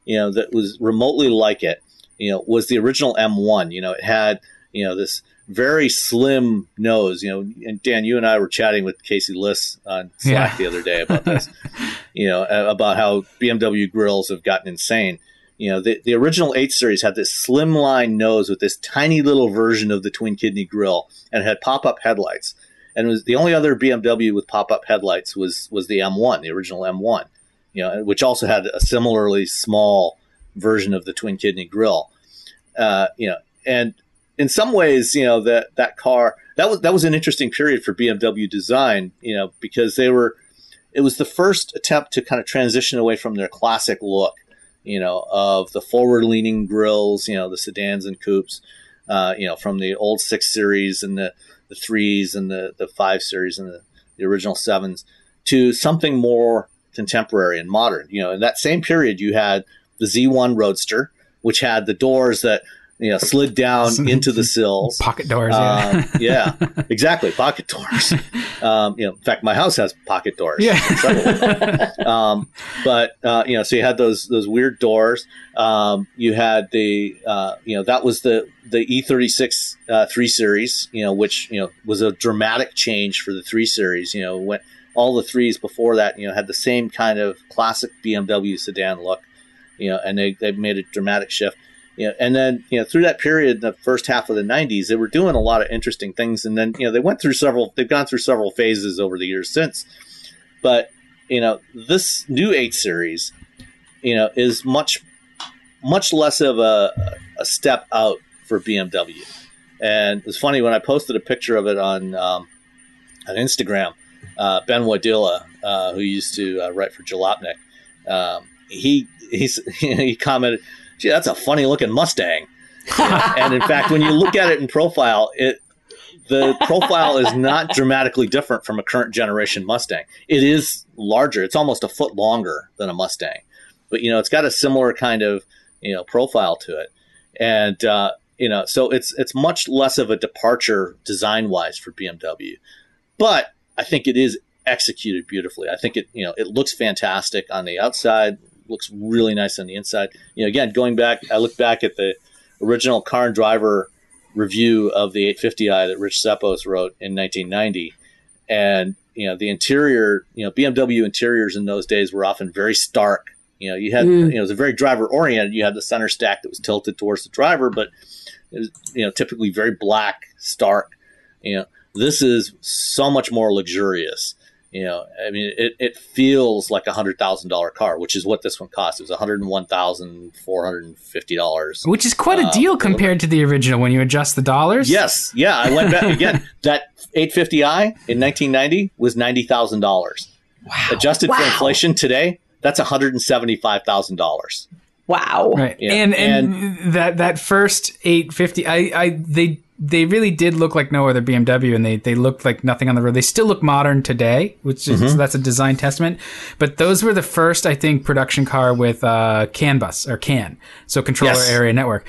you know, that was remotely like it, you know, was the original M1. You know, it had, you know, this very slim nose. You know, and Dan, you and I were chatting with Casey Liss on Slack yeah. the other day about this. (laughs) you know, about how BMW grills have gotten insane. You know, the, the original 8 Series had this slimline nose with this tiny little version of the twin kidney grill and had pop up headlights. And was the only other BMW with pop up headlights was was the M1, the original M1. You know, which also had a similarly small version of the twin kidney grill. Uh, you know, and in some ways, you know that that car that was that was an interesting period for BMW design. You know, because they were it was the first attempt to kind of transition away from their classic look. You know, of the forward leaning grills. You know, the sedans and coupes. Uh, you know, from the old six series and the the threes and the the five series and the, the original sevens to something more contemporary and modern. You know, in that same period, you had the Z1 Roadster, which had the doors that you know, slid down (laughs) into the sills. Pocket doors. Um, yeah. (laughs) yeah, exactly. Pocket doors. Um, you know, in fact, my house has pocket doors. Yeah. (laughs) um, but uh, you know, so you had those those weird doors. Um, you had the uh, you know that was the the E36 uh, three series. You know, which you know was a dramatic change for the three series. You know, when all the threes before that, you know, had the same kind of classic BMW sedan look. You know, and they they made a dramatic shift you know, and then you know through that period, the first half of the '90s, they were doing a lot of interesting things, and then you know they went through several. They've gone through several phases over the years since, but you know this new eight series, you know, is much much less of a, a step out for BMW. And it's funny when I posted a picture of it on um, on Instagram. Uh, ben Wojdyla, uh, who used to uh, write for Jalopnik, um, he he (laughs) commented gee, that's a funny looking Mustang. and in fact, when you look at it in profile, it the profile is not dramatically different from a current generation Mustang. It is larger; it's almost a foot longer than a Mustang, but you know, it's got a similar kind of you know profile to it, and uh, you know, so it's it's much less of a departure design wise for BMW, but I think it is executed beautifully. I think it you know it looks fantastic on the outside, looks really nice on the inside. You know, again, going back, I look back at the original car and driver review of the 850i that Rich Ceppos wrote in 1990, and you know the interior, you know BMW interiors in those days were often very stark. You know, you had mm. you know it was a very driver oriented. You had the center stack that was tilted towards the driver, but it was you know typically very black, stark. You know, this is so much more luxurious You know, I mean, it, it feels like a hundred thousand dollar car, which is what this one cost. It was one hundred and one thousand four hundred and fifty dollars, which is quite a uh, deal compared to the original when you adjust the dollars. Yes, yeah, I went back (laughs) again. That 850i in 1990 was ninety thousand dollars. Wow. Adjusted wow. for inflation today, that's one hundred and seventy five thousand dollars. Wow. Right. Yeah. And, and, and that that first 850 I I they they really did look like no other BMW and they, they looked like nothing on the road. They still look modern today, which is, mm-hmm. so that's a design testament. But those were the first, I think, production car with, uh, CAN bus or CAN. So controller yes. area network.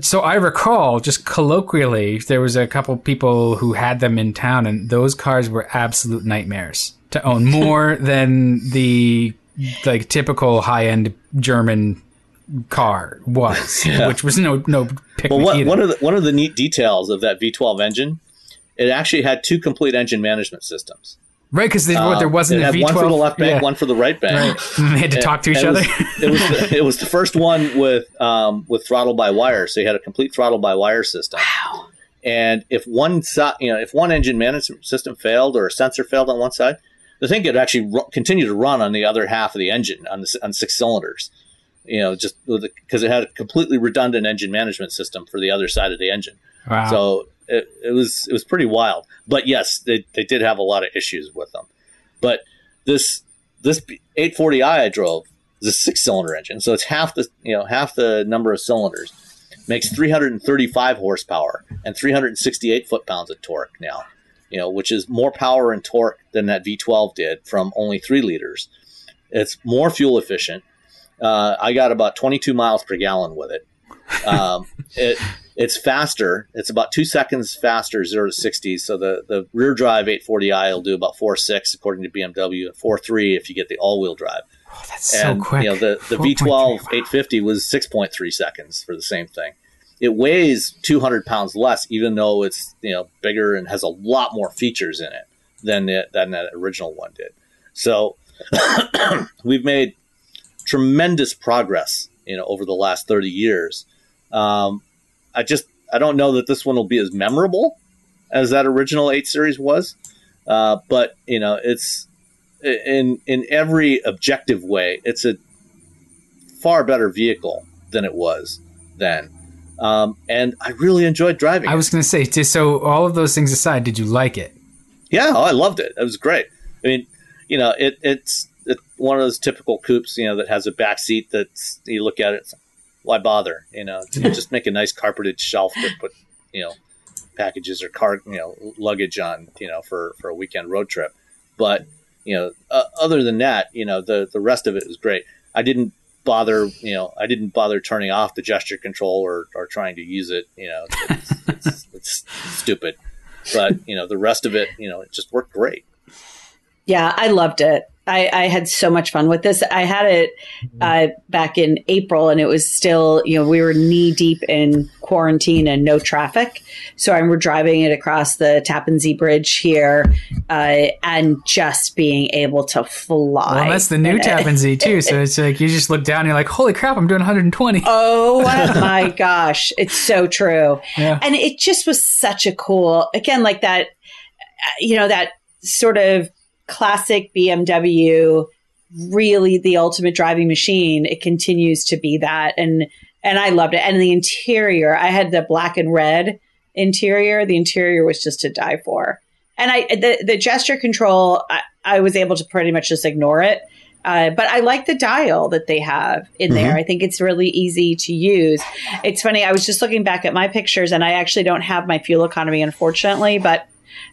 So I recall just colloquially, there was a couple people who had them in town and those cars were absolute nightmares to own (laughs) more than the like typical high end German car was, (laughs) yeah. which was no no well, what, one of the one of the neat details of that V12 engine, it actually had two complete engine management systems. Right, because um, there wasn't a V12. One for the left bank, yeah. one for the right bank. Right. (laughs) they had to talk to each other. It was, (laughs) it was, the, it was the first one with um, with throttle by wire, so you had a complete throttle by wire system. Wow. And if one you know if one engine management system failed or a sensor failed on one side, the thing could actually ru- continue to run on the other half of the engine on the, on six cylinders you know, just because it had a completely redundant engine management system for the other side of the engine. Wow. So it, it was it was pretty wild. But yes, they, they did have a lot of issues with them. But this this 840i I drove is a six cylinder engine, so it's half the you know half the number of cylinders. Makes 335 horsepower and 368 foot pounds of torque now. You know, which is more power and torque than that V12 did from only three liters. It's more fuel efficient uh, I got about 22 miles per gallon with it. Um, (laughs) it it's faster. It's about two seconds faster, zero to 60. So the, the rear drive 840i will do about four six according to BMW, and four three if you get the all wheel drive. Oh, that's and, so quick. You know the the V12 850 was 6.3 seconds for the same thing. It weighs 200 pounds less, even though it's you know bigger and has a lot more features in it than it, than that original one did. So (coughs) we've made tremendous progress, you know, over the last 30 years. Um, I just, I don't know that this one will be as memorable as that original 8 series was. Uh, but, you know, it's in, in every objective way, it's a far better vehicle than it was then. Um, and I really enjoyed driving. I was going to say, so all of those things aside, did you like it? Yeah, oh, I loved it. It was great. I mean, you know, it, it's it's one of those typical coupes, you know, that has a back seat that you look at it, why bother? You know, just make a nice carpeted shelf to put, you know, packages or car, you know, luggage on, you know, for for a weekend road trip. But you know, uh, other than that, you know, the the rest of it is great. I didn't bother, you know, I didn't bother turning off the gesture control or, or trying to use it. You know, it's, it's, it's stupid. But you know, the rest of it, you know, it just worked great. Yeah, I loved it. I, I, had so much fun with this. I had it uh, back in April, and it was still, you know, we were knee deep in quarantine and no traffic. So I remember driving it across the Tappan Zee Bridge here, uh, and just being able to fly. Well, that's the new Tappan Zee too. So it's like you just look down, and you're like, "Holy crap, I'm doing 120." Oh (laughs) my gosh, it's so true. Yeah. And it just was such a cool, again, like that, you know, that sort of classic BMW, really the ultimate driving machine. It continues to be that. And, and I loved it. And the interior, I had the black and red interior. The interior was just to die for. And I, the, the gesture control, I, I was able to pretty much just ignore it. Uh, but I like the dial that they have in there. Mm-hmm. I think it's really easy to use. It's funny. I was just looking back at my pictures, and I actually don't have my fuel economy, unfortunately. But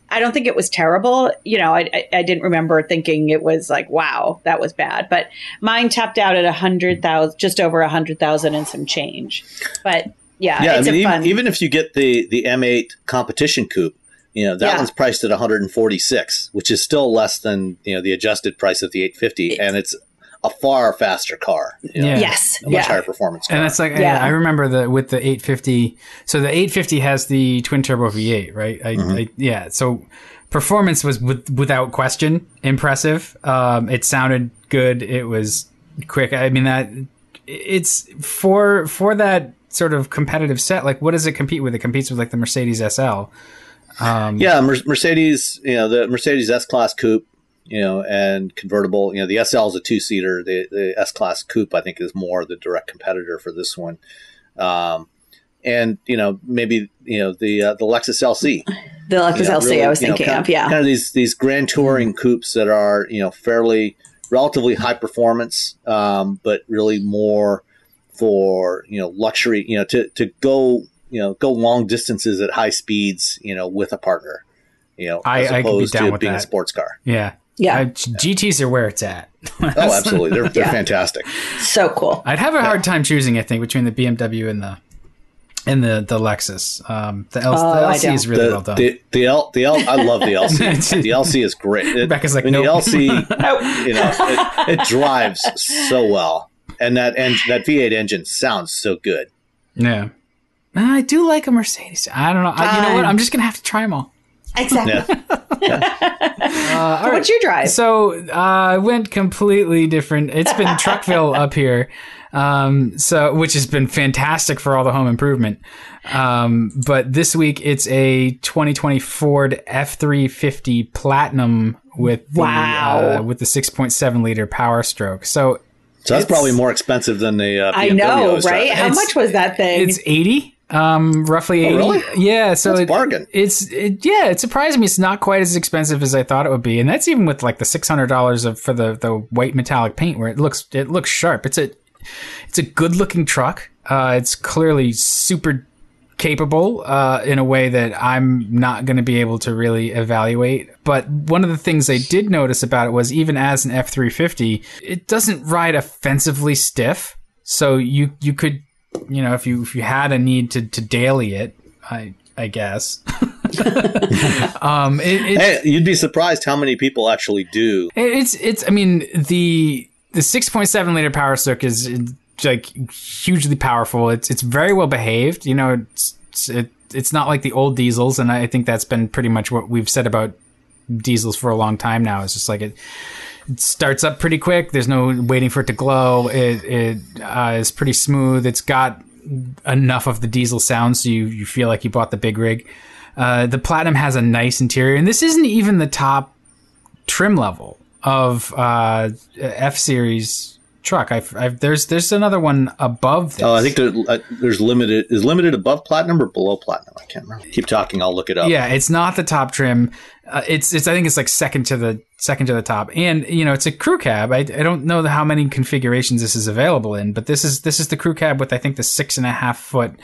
I don't think it was terrible. You know, I, I, I, didn't remember thinking it was like, wow, that was bad. But mine tapped out at a hundred thousand, just over a hundred thousand and some change. But yeah, yeah. I mean, even, even, if you get the the M8 competition coupe, you know that yeah. one's priced at 146, which is still less than you know the adjusted price of the 850, it's, and it's a far faster car. You know, yeah. Yes. A much yeah. higher performance car. And that's like, yeah. I, I, remember the with the 850. So the 850 has the twin turbo V8, right? I, mm-hmm. I, yeah. So performance was with, without question impressive. Um, it sounded good. It was quick. I mean, that it's for, for that sort of competitive set. Like, what does it compete with? It competes with like the Mercedes SL. Um, yeah, Mercedes, you know, the Mercedes S Class Coupe you know, and convertible. You know, the SL is a two seater. The, the S Class Coupe, I think, is more the direct competitor for this one. Um, and you know, maybe you know the uh, the Lexus LC. The Lexus You know, LC, really, I was you know, kind of, yeah. kind of these these grand touring coupes that are you know fairly relatively high performance, um, but really more for you know luxury. You know, to to go you know go long distances at high speeds. You know, with a partner. You know, I- as I could be opposed down to with being that. a sports car. Yeah. Yeah. I- GTs are where it's at. Oh, absolutely, they're they're (laughs) Yeah. fantastic. So cool. I'd have a hard time choosing, I think, between the BMW and the and the the Lexus. Um, the, L- Oh, the LC is really the, well done. The, the L, the L, I love the LC. (laughs) the LC is great. It, Rebecca's like, I mean, nope. the LC, (laughs) you know, it, it drives so well, and that en- that V8 engine sounds so good. yeah. I do like a Mercedes. I don't know. I, you know what? I'm just gonna have to try them all. Exactly. Yeah, Uh, (laughs) all right. What'd you drive? So uh, I went completely different. It's been (laughs) Truckville up here, um, so which has been fantastic for all the home improvement. Um, but this week it's a 2020 Ford F350 Platinum with the, Wow. uh, with the 6.7 liter Power Stroke. So so that's It's- probably more expensive than the uh, BMW I know, right? How much was that thing? it's 80, um, roughly 80. Oh, really? Yeah, so it- bargain. It's it, yeah, it surprised me. It's not quite as expensive as I thought it would be, and that's even with like the six hundred dollars of for the the white metallic paint, where it looks it looks sharp. It's a it's a good looking truck. Uh, it's clearly super capable uh, in a way that I'm not going to be able to really evaluate. But one of the things I did notice about it was even as an F350, it doesn't ride offensively stiff. So you you could you know if you if you had a need to to daily it, I I guess. (laughs) um, it, it, Hey, you'd be surprised how many people actually do. it's it's. I mean the the six point seven liter Power Stroke is like hugely powerful. It's it's very well behaved. You know, it's it's, it, it's not like the old diesels, and I think that's been pretty much what we've said about diesels for a long time now. It's just like it. It starts up pretty quick. There's no waiting for it to glow. It it uh, is pretty smooth. It's got enough of the diesel sound so you, you feel like you bought the big rig. Uh, the Platinum has a nice interior, and this isn't even the top trim level of uh, F series truck. I've, I've there's there's another one above this. Oh, I think there, uh, there's limited. Is limited above platinum or below platinum? I can't remember. Keep talking. I'll look it up. Yeah, it's not the top trim. Uh, it's it's I think it's like second to the second to the top, and you know it's a crew cab. I, I don't know how many configurations this is available in, but this is this is the crew cab with I think the six and a half foot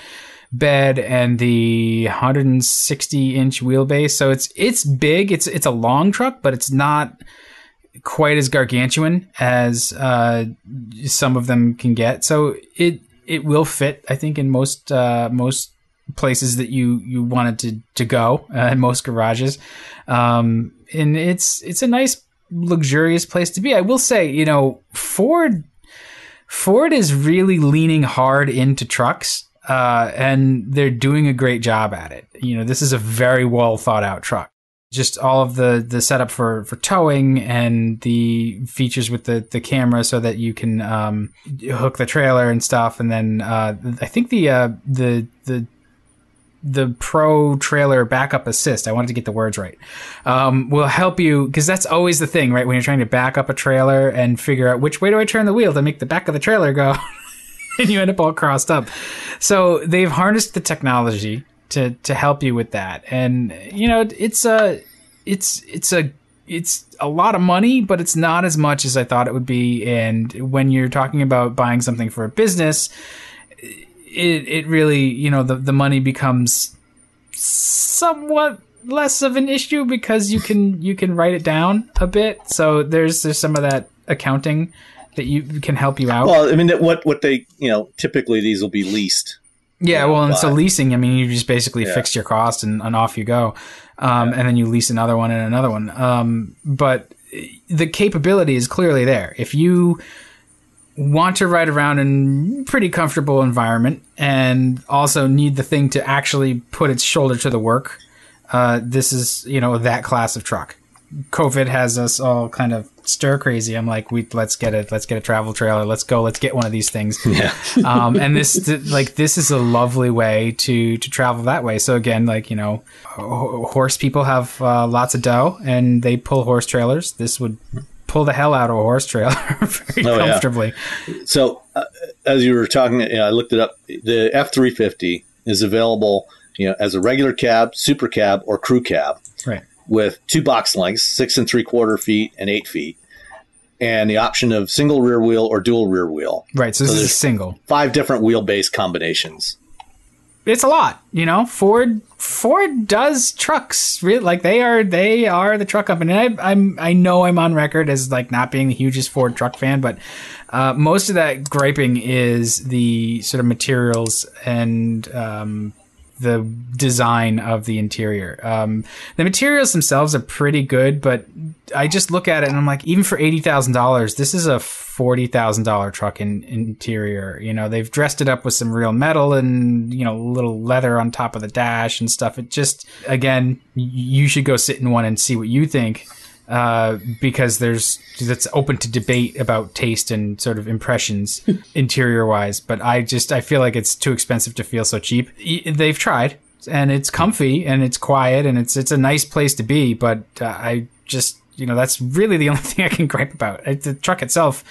bed and the 160 inch wheelbase. So it's it's big. It's it's a long truck, but it's not quite as gargantuan as uh, some of them can get. So it it will fit, I think, in most uh, most places that you you wanted to to go, uh, in most garages. Um, and it's it's a nice luxurious place to be. I will say, you know, Ford Ford is really leaning hard into trucks. Uh, and they're doing a great job at it. You know, this is a very well thought out truck just all of the the setup for for towing and the features with the the camera so that you can um, hook the trailer and stuff. And then uh, I think the uh, the the the pro trailer backup assist I wanted to get the words right um, will help you because that's always the thing right? When you're trying to back up a trailer and figure out which way do I turn the wheel to make the back of the trailer go (laughs) and you end up all crossed up. So they've harnessed the technology to to help you with that. And you know, it's a it's it's a it's a lot of money, but it's not as much as I thought it would be. And when you're talking about buying something for a business, it it really you know the the money becomes somewhat less of an issue because you can you can write it down a bit. So there's there's some of that accounting that you can help you out. Well, I mean, what what they you know typically these will be leased. Yeah, Yeah, well, and so leasing, I mean, you just basically Yeah. fix your cost and, and off you go. Um, And then you lease another one and another one. Um, but the capability is clearly there. If you want to ride around in pretty comfortable environment and also need the thing to actually put its shoulder to the work, uh, this is, you know, that class of truck. COVID has us all kind of stir crazy. I'm like, we let's get it, let's get a travel trailer, let's go, let's get one of these things. Yeah. (laughs) um, and this th- like this is a lovely way to to travel that way. So again, like you know, horse people have uh, lots of dough and they pull horse trailers. This would pull the hell out of a horse trailer (laughs) very Oh, yeah. comfortably. So, uh, as you were talking, you know, I looked it up. The F three fifty is available, you know, as a regular cab, super cab, or crew cab Right. with two box lengths, six and three quarter feet and eight feet, and the option of single rear wheel or dual rear wheel. Right. So this is a single. Five different wheelbase combinations. it's a lot you know ford ford does trucks really like they are they are the truck company and I, i'm i know i'm on record as like not being the hugest ford truck fan but uh, most of that griping is the sort of materials and um, the design of the interior. Um, the materials themselves are pretty good, but I just look at it and I'm like, even for eighty thousand dollars, this is a forty thousand dollar truck in interior. You know, they've dressed it up with some real metal and you know, little leather on top of the dash and stuff. It just, again, you should go sit in one and see what you think. Uh, because there's that's open to debate about taste and sort of impressions (laughs) interior wise. But I just I feel like it's too expensive to feel so cheap. They've tried, and it's comfy and it's quiet and it's it's a nice place to be. But uh, I just you know that's really the (laughs) only thing I can gripe about. The truck itself,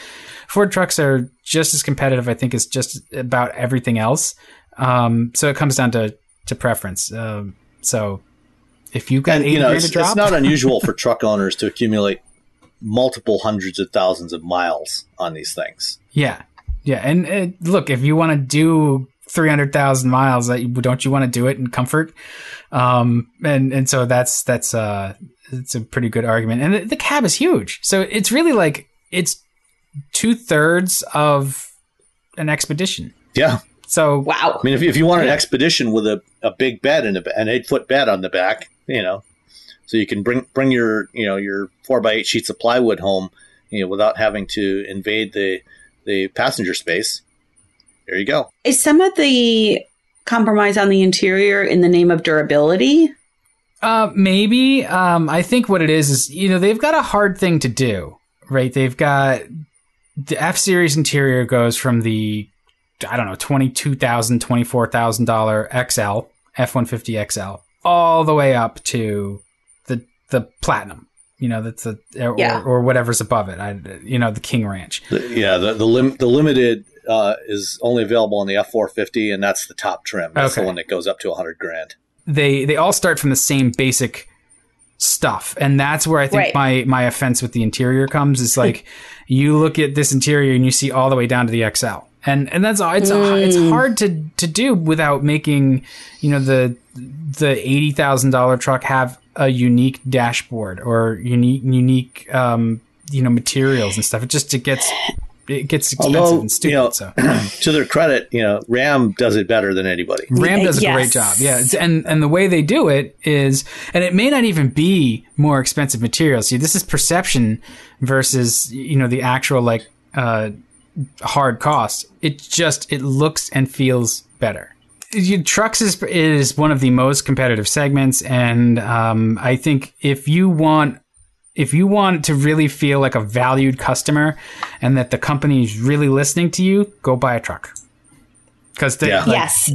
Ford trucks are just as competitive. I think as just about everything else. Um, so it comes down to to preference. Um, so if you've got And you know, it's, to drop, it's not unusual for (laughs) truck owners to accumulate multiple hundreds of thousands of miles on these things. Yeah, yeah, and uh, look, if you want to do three hundred thousand miles, don't you want to do it in comfort? Um, and and so that's that's uh, it's a pretty good argument, and the, the cab is huge, so it's really like it's two thirds of an expedition. Yeah, So Wow. I mean, if, if you want an expedition with a, a big bed and a, an eight foot bed on the back, you know, so you can bring bring your you know your four by eight sheets of plywood home, you know, without having to invade the the passenger space. There you go. Is some of the compromise on the interior in the name of durability? Uh, maybe. Um, I think what it is is you know they've got a hard thing to do, right? They've got the F Series interior goes from the I don't know twenty two thousand, twenty four thousand dollar XL F one fifty XL all the way up to the the platinum. You know that's the or, Yeah. or whatever's above it. I you know the King Ranch. The, yeah, the the, lim- the limited uh, is only available on the F four fifty, and that's the top trim. That's Okay. the one that goes up to hundred grand. they they all start from the same basic stuff and that's where i think Right. my my offense with the interior comes is like (laughs) you look at this interior and you see all the way down to the xl and and that's it's it's hard to to do without making you know the the $80000 truck have a unique dashboard or unique unique um you know materials and stuff it just it gets it gets expensive Although, and stupid you know, so (clears throat) to their credit, you know, Ram does it better than anybody. Ram does a Yes. great job. Yeah. It's- And and the way they do it is and it may not even be more expensive materials. See, this is perception versus you know the actual like uh hard cost. It just it looks and feels better. You, trucks is is one of the most competitive segments and um I think if you want if you want to really feel like a valued customer and that the company is really listening to you, go buy a truck. Because they, Yeah. like, yes.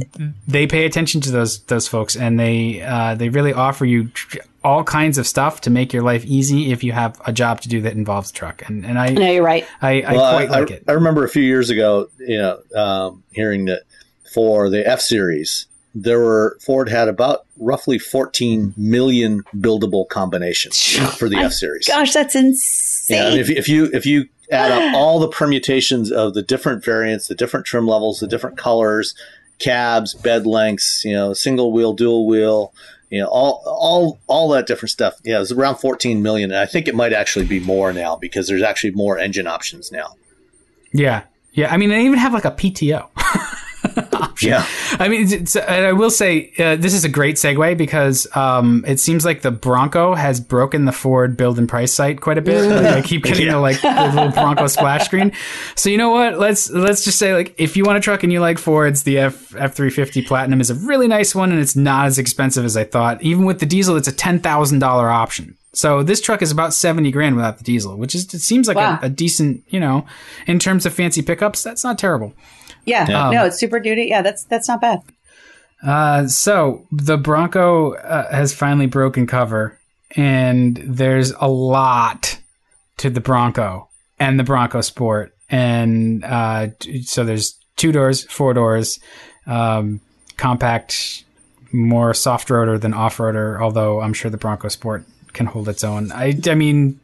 they pay attention to those those folks and they uh, they really offer you tr- all kinds of stuff to make your life easy if you have a job to do that involves a truck and and I No, you're right. I, I Well, quite like it I remember a few years ago, you know, um, hearing that for the F series, there were Ford had about roughly 14 million buildable combinations (laughs) for the F series. Gosh, that's insane. Yeah, and if, if you if you add up (sighs) all the permutations of the different variants, the different trim levels, the different colors, cabs, bed lengths, you know, single wheel, dual wheel, you know, all all all that different stuff. Yeah, it's around 14 million, and I think it might actually be more now because there's actually more engine options now. yeah yeah I mean they even have like a PTO (laughs) option. Yeah. I mean, it's, it's, and I will say uh, this is a great segue because um, it seems like the Bronco has broken the Ford build and price site quite a bit. Like, I keep getting the like the little Bronco splash screen. So you know what? Let's let's just say like if you want a truck and you like Fords, the F F three fifty Platinum is a really nice one and it's not as expensive as I thought. Even with the diesel, it's a ten thousand dollar option. So this truck is about 70 grand without the diesel, which is, it seems like Wow. a, a decent, you know, in terms of fancy pickups, that's not terrible. Yeah, Yeah. no, it's super duty. Yeah, that's that's not bad. Uh, so the Bronco uh, has finally broken cover, and there's a lot to the Bronco and the Bronco Sport, and uh, so there's two doors, four doors, um, compact, more soft roader than off roader. Although I'm sure the Bronco Sport can hold its own. I, I mean,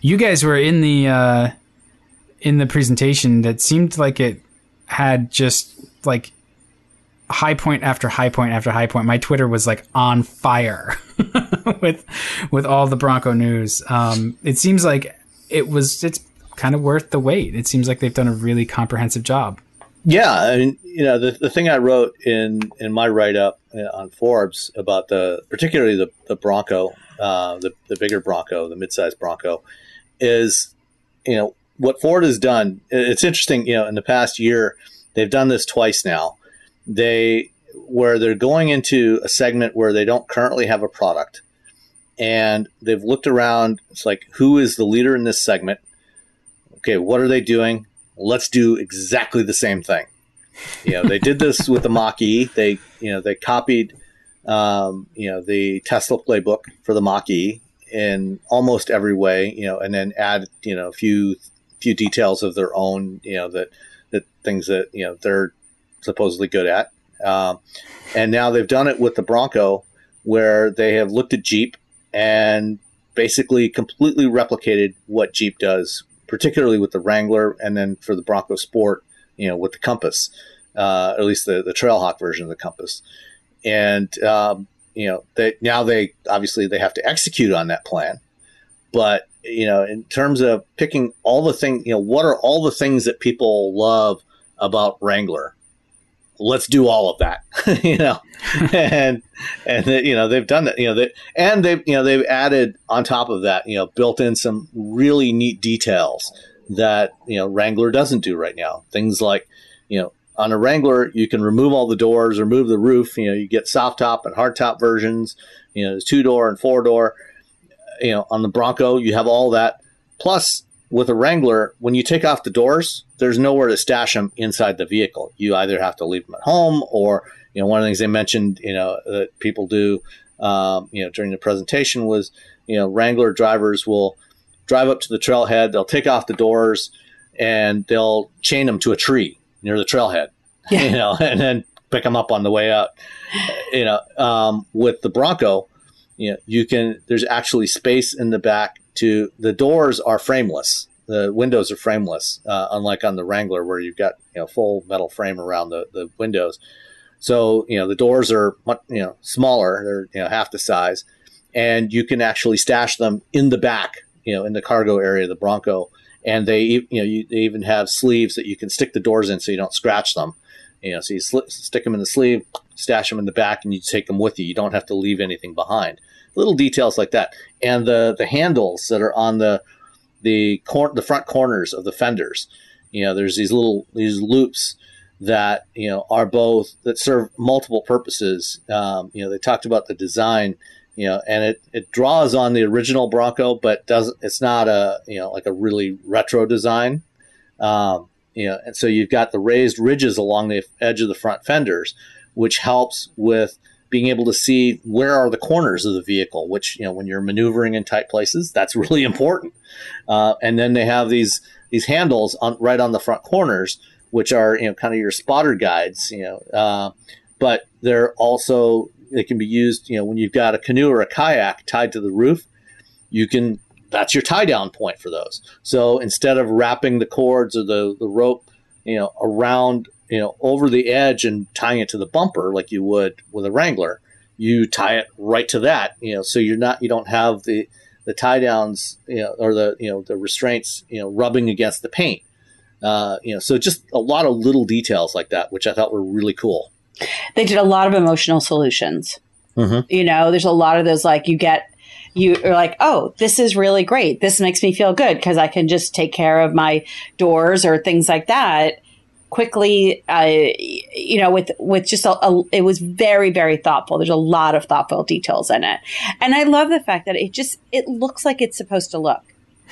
you guys were in the uh, in the presentation that seemed like it had just like high point after high point after high point. My Twitter was like on fire (laughs) with with all the Bronco news. Um, it seems like it was it's kind of worth the wait. It seems like they've done a really comprehensive job. Yeah, I mean, you know, the, the thing I wrote in in my write up on Forbes about the particularly the the Bronco, uh, the the bigger Bronco, the midsize Bronco, is you know what Ford has done. It's interesting, you know, in the past year they've done this twice now. They where they're going into a segment where they don't currently have a product, and they've looked around. It's like who is the leader in this segment? Okay, what are they doing? let's do exactly the same thing. You know, they did this with the Mach E. They, you know, they copied, um, you know, the Tesla playbook for the Mach E in almost every way. You know, and then add, you know, a few few details of their own. You know, that that things that you know they're supposedly good at. Um, and now they've done it with the Bronco, where they have looked at Jeep and basically completely replicated what Jeep does particularly with the Wrangler, and then for the Bronco Sport, you know, with the Compass, uh, at least the the Trailhawk version of the Compass, and um, you know, they now they obviously they have to execute on that plan, but you know, in terms of picking all the things, you know, what are all the things that people love about Wrangler? Let's do all of that, you know, and and you know they've done that, you know, they, and they've you know they've added on top of that, you know, built in some really neat details that you know Wrangler doesn't do right now. Things like, you know, on a Wrangler you can remove all the doors, remove the roof. You know, you get soft top and hard top versions. You know, there's two door and four door. You know, on the Bronco you have all that. Plus, with a Wrangler, when you take off the doors, there's nowhere to stash them inside the vehicle. You either have to leave them at home, or you know, one of the things they mentioned, you know, that people do, um, you know, during the presentation was, you know, Wrangler drivers will drive up to the trailhead, they'll take off the doors, and they'll chain them to a tree near the trailhead, Yeah. you know, (laughs) and then pick them up on the way out. You know, um, with the Bronco, you know, you can. There's actually space in the back to the doors are frameless. The windows are frameless, uh, unlike on the Wrangler where you've got you know full metal frame around the, the windows. So you know the doors are much you know smaller; they're you know half the size, and you can actually stash them in the back, you know, in the cargo area of the Bronco. And they you know you, they even have sleeves that you can stick the doors in so you don't scratch them. You know, so you sli- stick them in the sleeve, stash them in the back, and you take them with you. You don't have to leave anything behind. Little details like that, and the the handles that are on the the cor- the front corners of the fenders. You know, there's these little these loops that you know are both that serve multiple purposes. Um, you know, they talked about the design. You know, and it, it draws on the original Bronco, but doesn't. It's not a you know like a really retro design. Um, you know, and so you've got the raised ridges along the edge of the front fenders, which helps with being able to see where are the corners of the vehicle. Which you know, when you're maneuvering in tight places, that's (laughs) really important. Uh, and then they have these these handles on right on the front corners, which are you know kind of your spotter guides. You know, uh, but they're also they can be used. You know, when you've got a canoe or a kayak tied to the roof, you can that's your tie down point for those. So instead of wrapping the cords or the, the rope, you know, around, you know, over the edge and tying it to the bumper like you would with a Wrangler, you tie it right to that, you know, so you're not, you don't have the, the tie downs, you know, or the, you know, the restraints, you know, rubbing against the paint. Uh, you know, so just a lot of little details like that, which I thought were really cool. They did a lot of emotional solutions. Mhm. You know, there's a lot of those like you get you are like, oh, this is really great. This makes me feel good because I can just take care of my doors or things like that. Quickly, uh, you know, with with just a, a, it was very very thoughtful. There's a lot of thoughtful details in it, and I love the fact that it just it looks like it's supposed to look.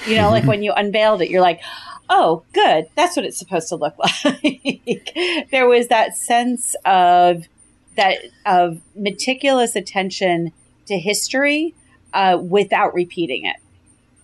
You know, like when you unveiled it, you're like, oh, good, that's what it's supposed to look (laughs) like. there was that sense of that of meticulous attention to history uh, without repeating it.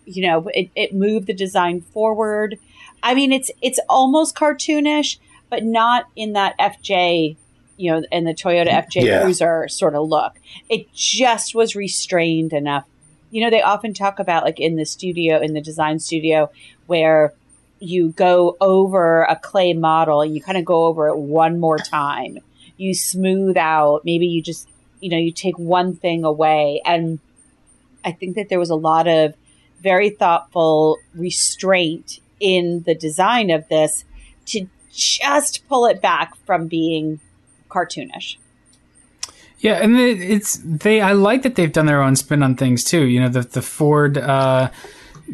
You know, it, it moved the design forward. I mean, it's it's almost cartoonish, but not in that FJ, you know, in the Toyota FJ Yeah. Cruiser sort of look. It just was restrained enough. You know, they often talk about like in the studio, in the design studio, where you go over a clay model and you kind of go over it one more time. You smooth out, maybe you just, you know, you take one thing away. And I think that there was a lot of very thoughtful restraint in the design of this to just pull it back from being cartoonish. Yeah, and it's they. I like that they've done their own spin on things too. You know, the the Ford uh,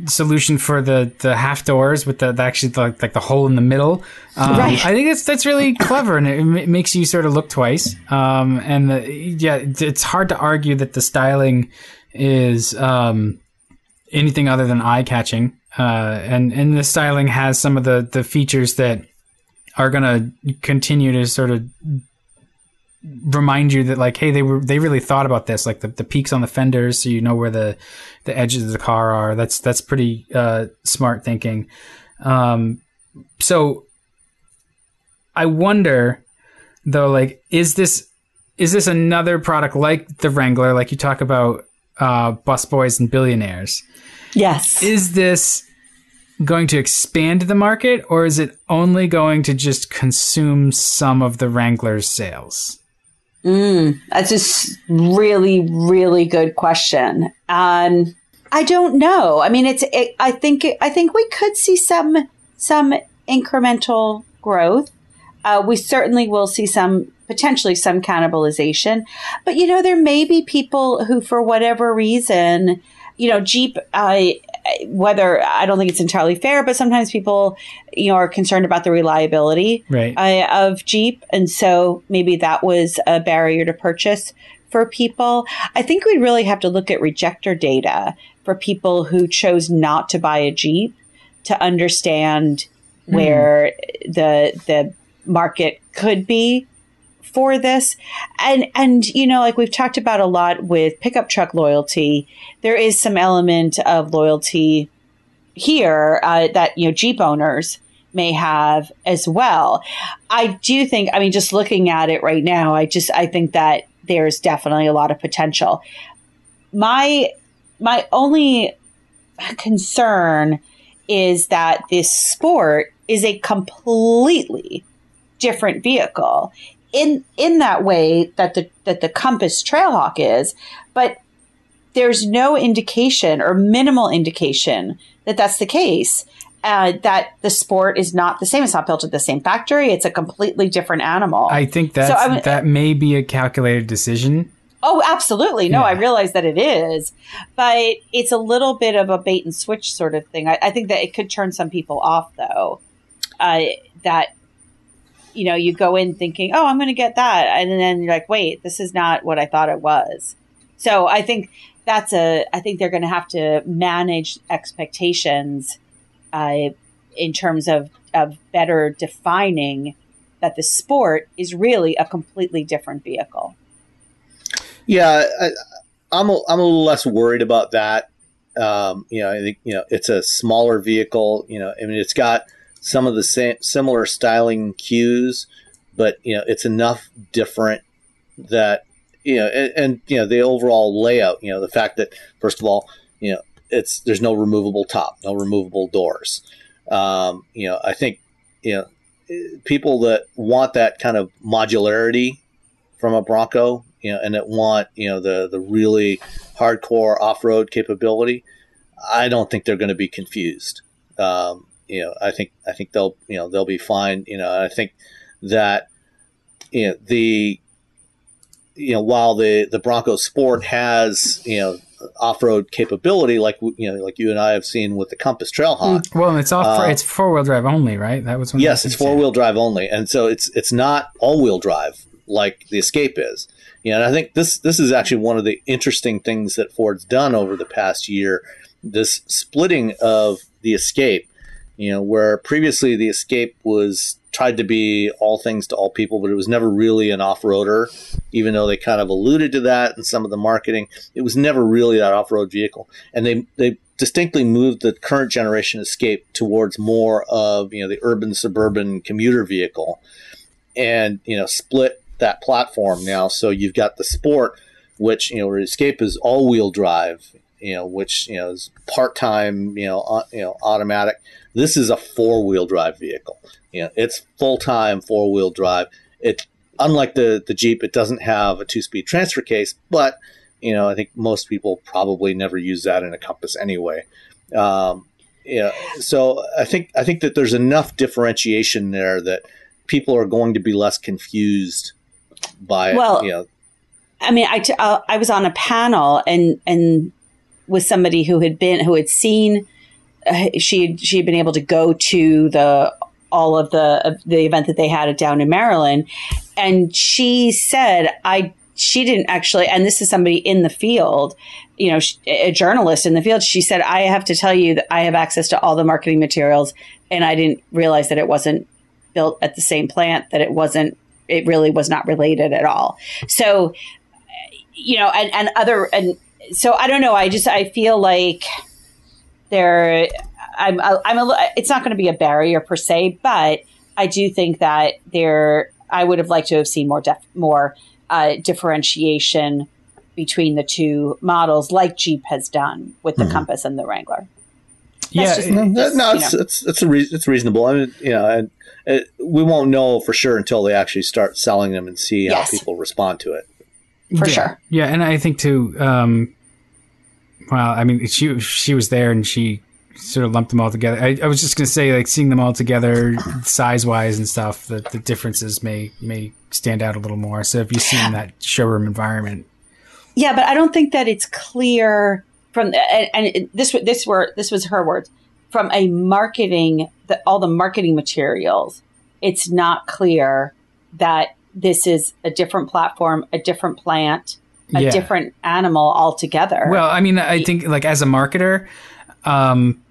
solution for the the half doors with the, the actually the, like the hole in the middle. Um, Right. I think that's that's really clever, and it, it makes you sort of look twice. Um, and the, yeah, it's- it's hard to argue that the styling is um, anything other than eye catching. Uh, and and the styling has some of the the features that are going to continue to sort of remind you that like hey they were they really thought about this like the, the peaks on the fenders so you know where the the edges of the car are. That's that's pretty uh smart thinking. Um so i wonder though like is this is this another product like the wrangler like you talk about uh busboys and billionaires? Yes. is this going to expand the market or is it only going to just consume some of the wrangler's sales Mm, that's a really, really good question. Um, I don't know. I mean, it's. It, I think. I think we could see some some incremental growth. Uh, we certainly will see some potentially some cannibalization, but you know, there may be people who, for whatever reason, you know, Jeep. Uh, whether I don't think it's entirely fair, but sometimes people, you know, are concerned about the reliability right. uh, of Jeep, and so maybe that was a barrier to purchase for people. I think we'd really have to look at rejector data for people who chose not to buy a Jeep to understand where the the market could be for this. And and you know like we've talked about a lot with pickup truck loyalty there is some element of loyalty here uh, that you know jeep owners may have as well. I do think i mean just looking at it right now i just i think that there's definitely a lot of potential. My my only concern is that this sport is a completely different vehicle in in that way that the that the Compass Trailhawk is, but there's no indication or minimal indication that that's the case. Uh, that the sport is not the same. It's not built at the same factory. It's a completely different animal. I think that's, So, that may be a calculated decision. Oh, absolutely. No, Yeah. I realize that it is, but it's a little bit of a bait and switch sort of thing. I, I think that it could turn some people off, though. Uh, that you know, you go in thinking, "Oh, I'm going to get that," and then you're like, "Wait, this is not what I thought it was." So I think that's a. I think they're going to have to manage expectations uh, in terms of of better defining that the sport is really a completely different vehicle. Yeah, I, I'm a, I'm a little less worried about that. Um, you know, I think you know it's a smaller vehicle. You know, I mean, it's got some of the same similar styling cues, but you know, it's enough different that you know, and, and you know, the overall layout. You know, the fact that first of all, you know, it's there's no removable top, no removable doors. Um, you know, I think you know people that want that kind of modularity from a Bronco, you know, and that want you know the the really hardcore off road capability, I don't think they're going to be confused. Um, you know, I think I think they'll you know they'll be fine. You know, I think that you know the you know while the the Bronco Sport has you know off-road capability, like you know, like you and I have seen with the Compass Trailhawk. Mm. Well, it's off. Uh, it's four wheel drive only, right? That was yes, it's four wheel drive only, and so it's it's not all wheel drive like the Escape is. You know, and I think this this is actually one of the interesting things that Ford's done over the past year. This splitting of the Escape, you know, where previously the Escape was tried to be all things to all people, but it was never really an off roader, even though they kind of alluded to that in some of the marketing. It was never really that off road vehicle. And they, they distinctly moved the current generation Escape towards more of, you know, the urban suburban commuter vehicle and, you know, split that platform now. So you've got the sport, which, you know, Escape is all wheel drive, you know, which, you know, is part time, you know, you know, automatic. This is a four wheel drive vehicle you know, it's full time four wheel drive. It unlike the the Jeep, it doesn't have a two speed transfer case, but you know, I think most people probably never use that in a Compass anyway. Um, yeah, so I think I think that there's enough differentiation there that people are going to be less confused by well, it. You know, I mean, I, t- uh, I was on a panel and and with somebody who had been who had seen she had, she had been able to go to the all of the the event that they had down in Maryland, and she said, "I." She didn't actually, and this is somebody in the field, you know, a journalist in the field. She said, "I have to tell you that I have access to all the marketing materials, and I didn't realize that it wasn't built at the same plant. That it wasn't. It really was not related at all. So, you know, and and other and so I don't know. I just I feel like there I'm, I'm a, it's not going to be a barrier per se, but I do think that there, I would have liked to have seen more, def, more uh, differentiation between the two models, like Jeep has done with the mm-hmm. Compass and the Wrangler. That's yeah, just, no, just, no it's, it's, it's, a re- it's reasonable. I mean, you know, and it, we won't know for sure until they actually start selling them and see yes. how people respond to it. For yeah. sure. Yeah, and I think too. Um, well, I mean, she she was there and she sort of lumped them all together. I, I was just going to say, like seeing them all together, size wise and stuff, that the differences may may stand out a little more. So if you see in that showroom environment, yeah, but I don't think that it's clear from and, and this this were this was her words from a marketing the, all the marketing materials. It's not clear that this is a different platform, a different plant, a yeah. different animal altogether. Well, I mean, I think like as a marketer, um,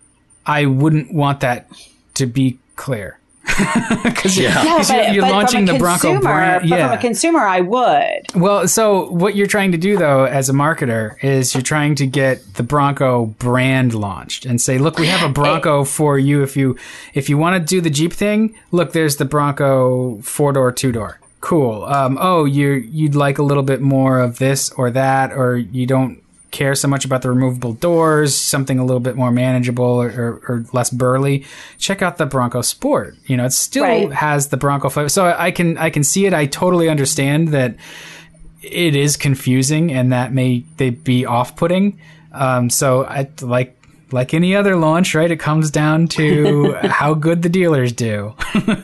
I wouldn't want that to be clear. (laughs) Because yeah. yeah, you're, you're launching the Bronco brand. Yeah. from a consumer, I would. Well, so what you're trying to do though, as a marketer, is you're trying to get the Bronco brand launched and say, look, we have a Bronco for you. If you if you want to do the Jeep thing, look, there's the Bronco four door, two door. Cool. Um, oh, you you'd like a little bit more of this or that, or you don't care so much about the removable doors, something a little bit more manageable or, or, or less burly, check out the Bronco Sport. You know, it still right. has the Bronco flavor. So I can I can see it. I totally understand that it is confusing and that may they be off putting. Um, so I like like any other launch, right? It comes down to (laughs) how good the dealers do.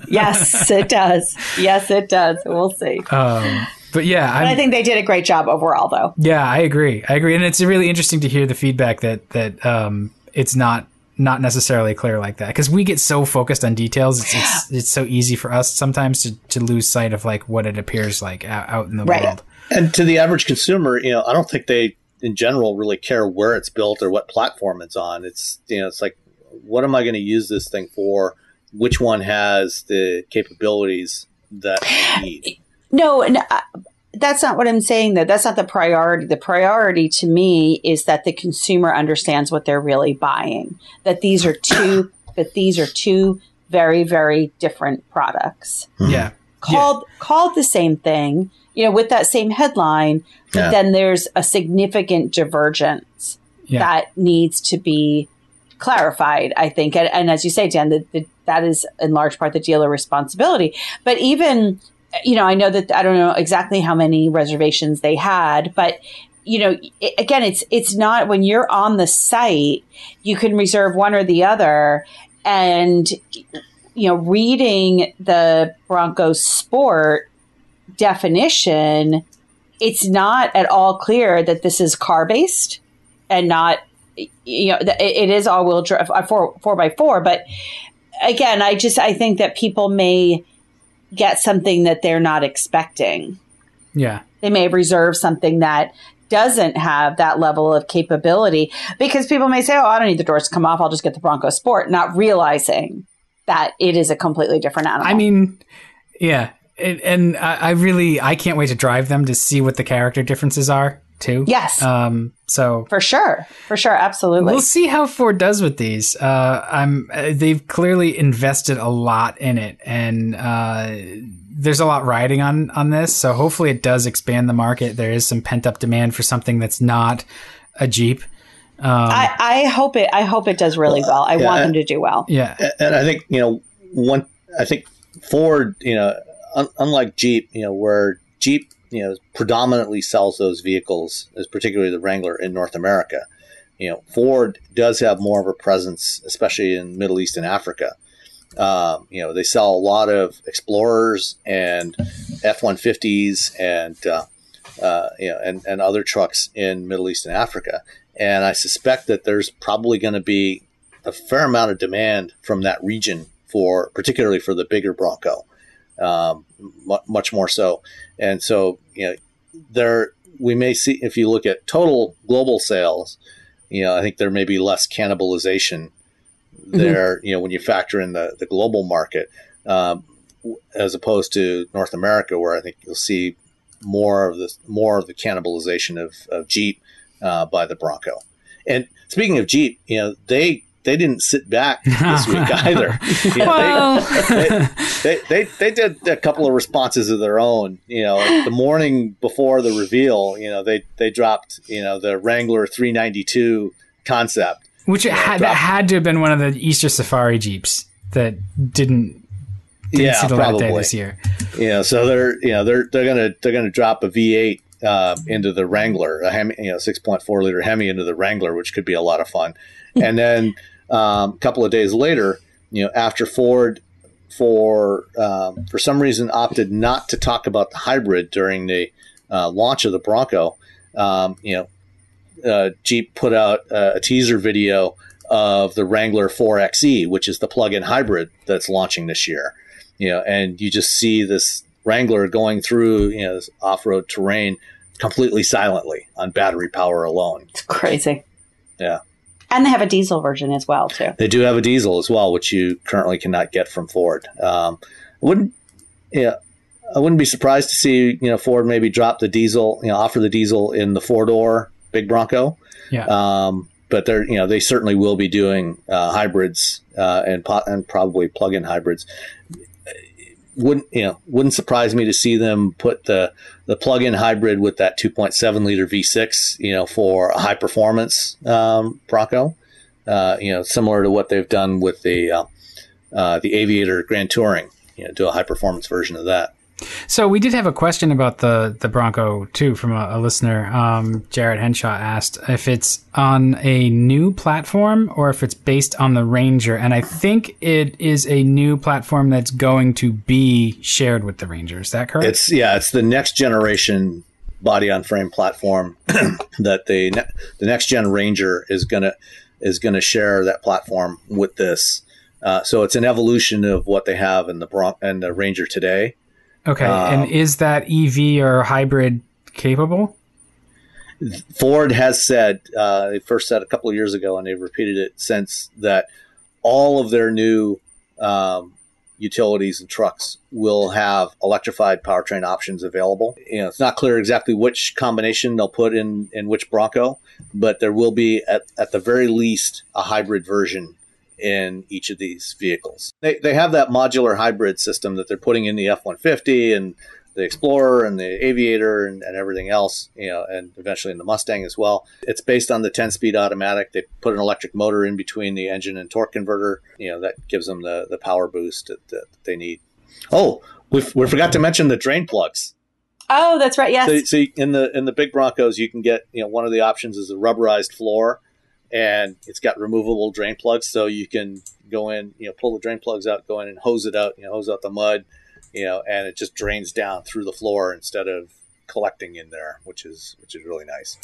yes, it does. Yes, it does. We'll see. Um, but yeah, but I think they did a great job overall, though. Yeah, I agree. I agree, and it's really interesting to hear the feedback that that um, it's not not necessarily clear like that because we get so focused on details. It's, it's, it's so easy for us sometimes to, to lose sight of like what it appears like out, out in the right. world. And to the average consumer, you know, I don't think they in general really care where it's built or what platform it's on. It's you know, it's like, what am I going to use this thing for? Which one has the capabilities that I need? No, no uh, that's not what I'm saying though. That's not the priority. The priority to me is that the consumer understands what they're really buying. That these are two (coughs) that these are two very very different products. Yeah. Called yeah. called the same thing, you know, with that same headline, but yeah. then there's a significant divergence yeah. that needs to be clarified, I think. And, and as you say, Dan, the, the, that is in large part the dealer responsibility. But even you know, I know that I don't know exactly how many reservations they had, but you know, it, again, it's it's not when you're on the site, you can reserve one or the other, and you know, reading the Broncos Sport definition, it's not at all clear that this is car based and not you know it is all wheel drive uh, four four by four but again i just i think that people may get something that they're not expecting. Yeah. They may reserve something that doesn't have that level of capability because people may say oh i don't need the doors to come off. I'll just get the bronco sport not realizing that it is a completely different animal. I mean yeah and, and I, I really i can't wait to drive them to see what the character differences are too. Yes. Um, so for sure, for sure, absolutely. We'll see how Ford does with these. Uh, I'm. Uh, they've clearly invested a lot in it, and uh, there's a lot riding on on this. So hopefully, it does expand the market. There is some pent up demand for something that's not a Jeep. Um, I, I hope it. I hope it does really well. I yeah, want them to do well. Yeah, and I think you know one. I think Ford, you know, un- unlike Jeep, you know, where Jeep you know predominantly sells those vehicles, as particularly the Wrangler in North America. You know, Ford does have more of a presence, especially in Middle East and Africa. Um, you know, they sell a lot of Explorers and F one fifties and uh, uh, you know and, and other trucks in Middle East and Africa. And I suspect that there's probably going to be a fair amount of demand from that region for, particularly for the bigger Bronco um, much more so. And so, you know, there we may see if you look at total global sales, you know, I think there may be less cannibalization mm-hmm. there. You know, when you factor in the the global market, um, as opposed to North America, where I think you'll see more of the more of the cannibalization of, of Jeep uh, by the Bronco. And speaking of Jeep, you know, they they didn't sit back (laughs) this week either. (laughs) You know, well. they, they, they, they, did a couple of responses of their own. You know, the morning before the reveal, you know, they, they dropped, you know, the Wrangler 392 concept. Which you know, had, that had to have been one of the Easter Safari Jeeps that didn't didn't yeah, see the light day this year. Know, so they're you know they're they're gonna they're gonna drop a V8 uh, into the Wrangler, a Hemi, you know, six point four liter Hemi into the Wrangler, which could be a lot of fun. (laughs) and then um, a couple of days later, you know, after Ford for um, for some reason opted not to talk about the hybrid during the uh, launch of the Bronco, um, you know, uh, Jeep put out a teaser video of the Wrangler 4xe, which is the plug-in hybrid that's launching this year. You know, and you just see this Wrangler going through you know this off-road terrain completely silently on battery power alone. It's crazy. Yeah. And they have a diesel version as well, too. They do have a diesel as well, which you currently cannot get from Ford. Um, wouldn't yeah, I wouldn't be surprised to see you know Ford maybe drop the diesel, you know, offer the diesel in the four door big Bronco. Yeah. Um, but they're you know they certainly will be doing uh, hybrids uh, and po- and probably plug-in hybrids wouldn't you know wouldn't surprise me to see them put the the plug-in hybrid with that 2.7 liter V6 you know for a high performance um, Bronco. Uh, you know similar to what they've done with the uh, uh, the Aviator Grand Touring you know do a high performance version of that so we did have a question about the the Bronco too from a, a listener. Um, Jared Henshaw asked if it's on a new platform or if it's based on the Ranger, and I think it is a new platform that's going to be shared with the Ranger. Is that correct? It's yeah, it's the next generation body on frame platform (clears throat) that the the next gen Ranger is gonna is gonna share that platform with this. Uh, so it's an evolution of what they have in the Bron- and the Ranger today. Okay, um, and is that EV or hybrid capable? Ford has said uh, they first said a couple of years ago, and they've repeated it since that all of their new um, utilities and trucks will have electrified powertrain options available. You know, it's not clear exactly which combination they'll put in in which Bronco, but there will be at, at the very least a hybrid version in each of these vehicles. They, they have that modular hybrid system that they're putting in the F 150 and the Explorer and the Aviator and, and, everything else, you know, and eventually in the Mustang as well. It's based on the 10 speed automatic. They put an electric motor in between the engine and torque converter, you know, that gives them the, the power boost that, that they need. Oh, we we forgot to mention the drain plugs. Oh, that's right. Yes. So, so, in the in the big Broncos, you can get you know one of the options is a rubberized floor, and it's got removable drain plugs, so you can go in, you know, pull the drain plugs out, go in and hose it out, you know, hose out the mud, you know, and it just drains down through the floor instead of collecting in there, which is which is really nice.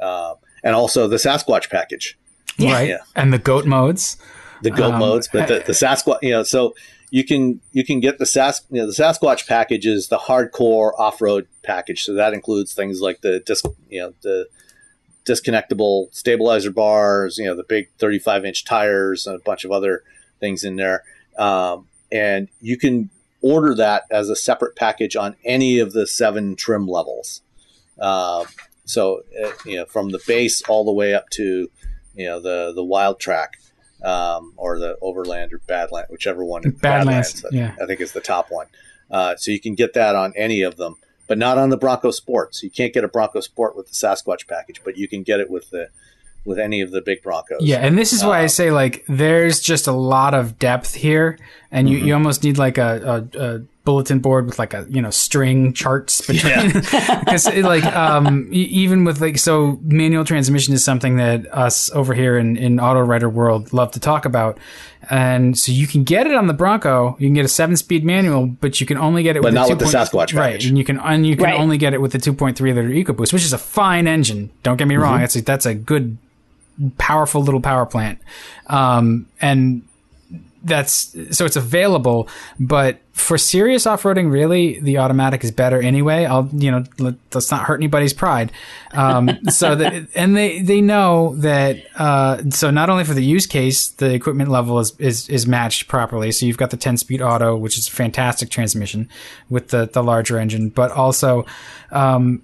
uh, and also the Sasquatch package, right? Yeah. And the goat modes. the goat Um, modes, but the, the Sasquatch, you know, so you can you can get the Sas, you know, the Sasquatch package is the hardcore off road package, so that includes things like the disc, you know, the disconnectable stabilizer bars, you know, the big 35 inch tires, and a bunch of other things in there. Um, and you can order that as a separate package on any of the seven trim levels. Um, so, uh, you know, from the base all the way up to, you know, the, the Wildtrak, um, or the overland or badland, whichever one. Badlands, I- yeah. I think is the top one. Uh, so you can get that on any of them, but not on the Bronco Sport. So you can't get a Bronco Sport with the Sasquatch package, but you can get it with the with any of the big Broncos. Yeah, and this is why I Um, say like there's just a lot of depth here, and you, Mm-hmm. you almost need like a, a, a bulletin board with like a you know string charts between because (laughs) like um even with like so manual transmission is something that us over here in in auto writer world love to talk about and so you can get it on the bronco you can get a seven speed manual but you can only get it But with not the with the 2. Sasquatch right package. and you can and you can Right. only get it with the 2.3 liter ecoboost which is a fine engine don't get me Mm-hmm. wrong it's a, that's a good powerful little power plant. Um, and that's so it's available, but for serious off roading, really, the automatic is better anyway. I'll, you know, let, let's not hurt anybody's pride. Um, (laughs) so that, and they, they know that, uh, so not only for the use case, the equipment level is, is, is matched properly. So you've got the 10 speed auto, which is a fantastic transmission with the, the larger engine, but also, um,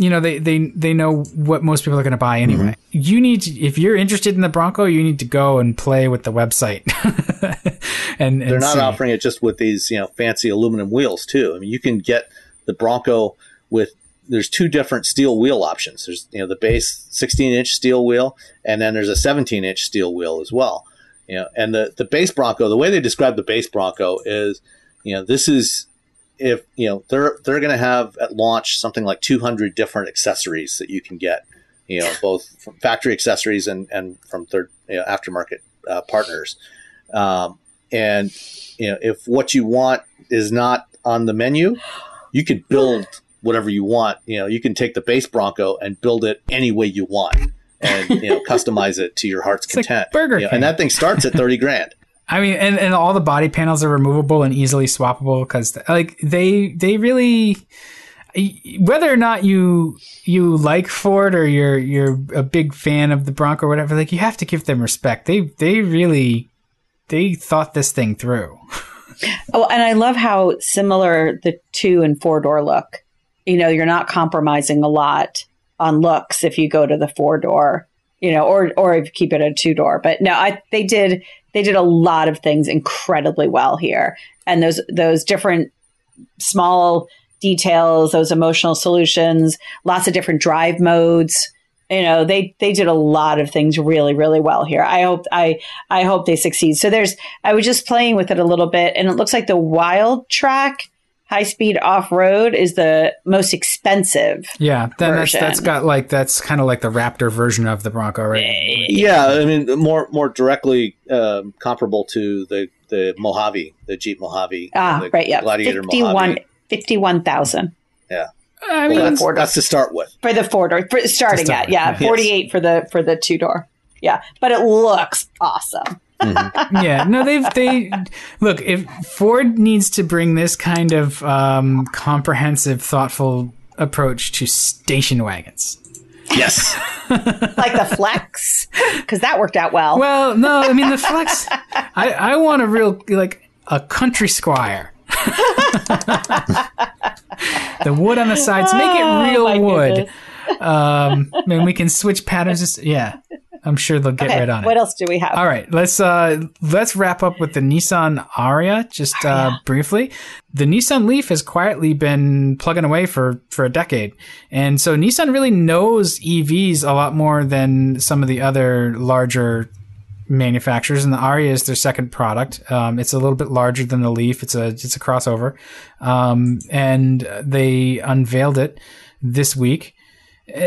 you know they they they know what most people are going to buy anyway. Mm-hmm. You need to, if you're interested in the Bronco, you need to go and play with the website. (laughs) and, and they're not see. offering it just with these you know fancy aluminum wheels too. I mean, you can get the Bronco with there's two different steel wheel options. There's you know the base 16 inch steel wheel, and then there's a 17 inch steel wheel as well. You know, and the the base Bronco, the way they describe the base Bronco is, you know, this is if you know they're they're going to have at launch something like 200 different accessories that you can get. You know, (laughs) both from factory accessories and and from third you know, aftermarket uh, partners. Um, and you know, if what you want is not on the menu, you could build whatever you want. You know, you can take the base Bronco and build it any way you want, and you know, (laughs) customize it to your heart's like content. Burger You know, and that thing starts at thirty grand. I mean, and, and all the body panels are removable and easily swappable because like they they really whether or not you you like Ford or you're you're a big fan of the Bronco or whatever, like you have to give them respect. They they really they thought this thing through. (laughs) Oh, and I love how similar the two and four door look. You know, you're not compromising a lot on looks if you go to the four door, you know, or or if you keep it a two door. But no, I they did they did a lot of things incredibly well here, and those those different small details, those emotional solutions, lots of different drive modes. You know, they they did a lot of things really really well here. I hope I I hope they succeed. So there's I was just playing with it a little bit, and it looks like the Wildtrak high speed off road is the most expensive. Yeah, then that's that's got like that's kind of like the Raptor version of the Bronco, right? Yeah, I mean, more more directly um, comparable to the the Mojave, the Jeep Mojave, Ah, the right, yeah, Gladiator 51 Mojave. 51,000 Yeah. I Well, mean, that's, four that's to start with. for the four door, starting start at with, yeah, yeah. 48 for the for the two door. Yeah, but it looks awesome. Yeah, no, they've they look. If Ford needs to bring this kind of um, comprehensive, thoughtful approach to station wagons. Yes, (laughs) Like the Flex cuz that worked out well. Well, no, I mean the Flex. I I want a real like a country squire. (laughs) the wood on the sides, make it Oh, real my wood. goodness. Um, and we can switch patterns. Yeah, I'm sure they'll get Okay, right on it. what else do we have? All right, let's uh let's wrap up with the Nissan Ariya just uh briefly. The Nissan Leaf has quietly been plugging away for for a decade. And so Nissan really knows EVs a lot more than some of the other larger manufacturers and the Ariya is their second product. Um, it's a little bit larger than the Leaf. It's a it's a crossover. Um, and they unveiled it this week.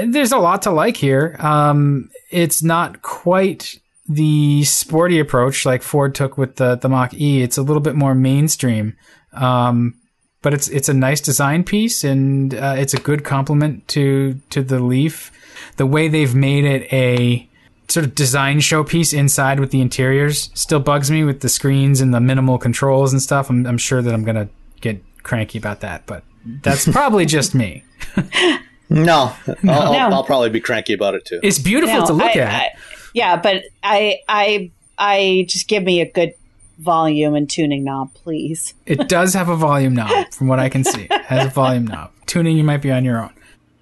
There's a lot to like here. Um, it's not quite the sporty approach like Ford took with the the Mach E. It's a little bit more mainstream. Um, but it's it's a nice design piece and uh, it's a good complement to to the Leaf. The way they've made it a sort of design showpiece inside with the interiors still bugs me with the screens and the minimal controls and stuff. I'm, I'm sure that I'm gonna get cranky about that, but that's (laughs) probably just me. (laughs) no, I'll, no. I'll, I'll, probably be cranky about it too. It's beautiful no, to look I, at. I, yeah, but I I I just give me a good volume and tuning knob, please. it does have a volume knob, from what I can see. It has a volume knob. Tuning, you might be on your own.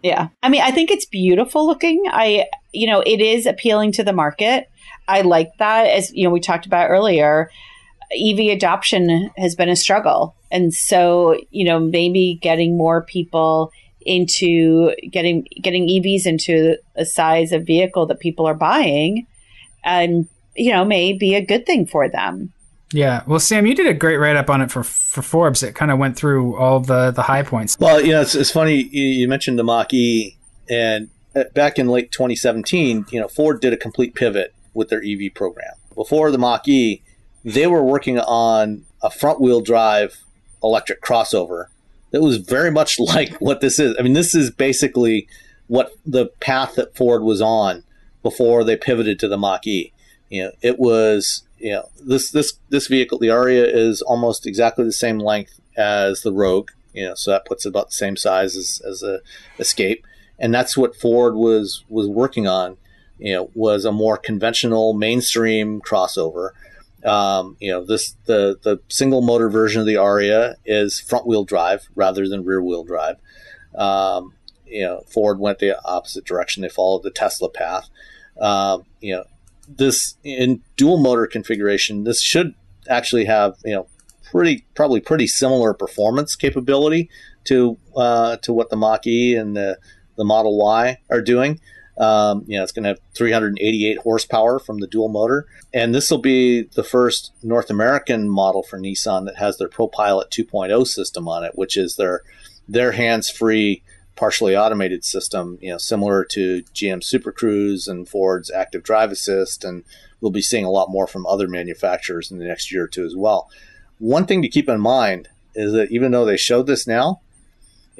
Yeah. I mean, I think it's beautiful looking. I, you know, it is appealing to the market. I like that. As, you know, we talked about earlier, EV adoption has been a struggle. And so, you know, maybe getting more people into getting getting EVs into a size of vehicle that people are buying and you know may be a good thing for them. Yeah, well, Sam, you did a great write up on it for for Forbes. It kind of went through all the the high points. Well, you know, it's, it's funny you mentioned the Mach E, and uh, back in late 2017, you know, Ford did a complete pivot with their EV program. Before the Mach E, they were working on a front wheel drive electric crossover that was very much (laughs) like what this is. I mean, this is basically what the path that Ford was on before they pivoted to the Mach E. You know, it was you know this this this vehicle, the Ariya, is almost exactly the same length as the Rogue. You know, so that puts about the same size as, as a Escape, and that's what Ford was was working on. You know, was a more conventional mainstream crossover. Um, you know, this the the single motor version of the Ariya is front wheel drive rather than rear wheel drive. Um, you know, Ford went the opposite direction; they followed the Tesla path. Um, you know, this in dual motor configuration, this should actually have you know pretty probably pretty similar performance capability to uh, to what the Mach E and the the Model Y are doing. Um, you know, it's going to have 388 horsepower from the dual motor, and this will be the first North American model for Nissan that has their ProPilot 2.0 system on it, which is their their hands-free partially automated system, you know, similar to GM Super Cruise and Ford's Active Drive Assist, and we'll be seeing a lot more from other manufacturers in the next year or two as well. One thing to keep in mind is that even though they showed this now,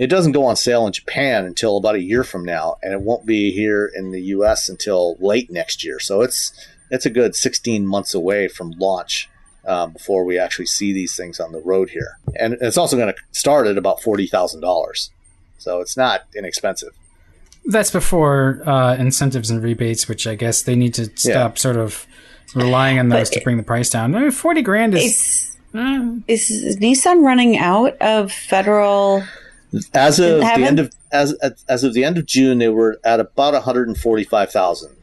it doesn't go on sale in Japan until about a year from now, and it won't be here in the U.S. until late next year. So it's it's a good 16 months away from launch um, before we actually see these things on the road here, and it's also going to start at about forty thousand dollars. So it's not inexpensive. That's before uh, incentives and rebates, which I guess they need to stop yeah. sort of relying on those but to bring the price down. I mean, Forty grand is. Is, uh, is Nissan running out of federal? As of the end of as as of the end of June, they were at about one hundred and forty five thousand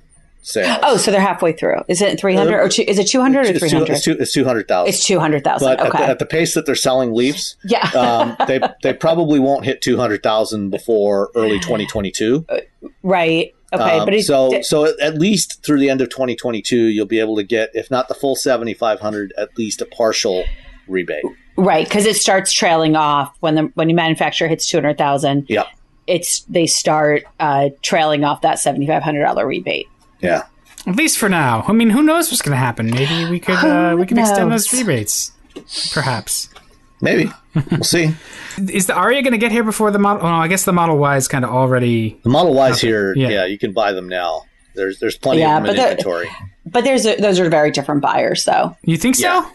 sales. Oh, so they're halfway through. Is it 300 or two, is it 200 or 300? It's, two, it's 200,000. It's 200,000. Okay. at the, at the, pace that they're selling Leafs, (laughs) yeah. um, they, they probably won't hit 200,000 before early 2022. Uh, right. Okay, um, but so so at least through the end of 2022, you'll be able to get, if not the full 7,500, at least a partial rebate. Right, because it starts trailing off when the when the manufacturer hits 200,000. Yeah, it's they start uh, trailing off that $7,500 rebate. Yeah. At least for now. I mean, who knows what's going to happen? Maybe we could uh, we could extend those rebates, perhaps. Maybe we'll see. Is the Ariya going to get here before the model? Oh, I guess the Model Y is kind of already. The Model Y is here. Yeah. yeah. you can buy them now. There's there's plenty yeah, of them in inventory. But there's a, those are very different buyers, though. You think so? Yeah,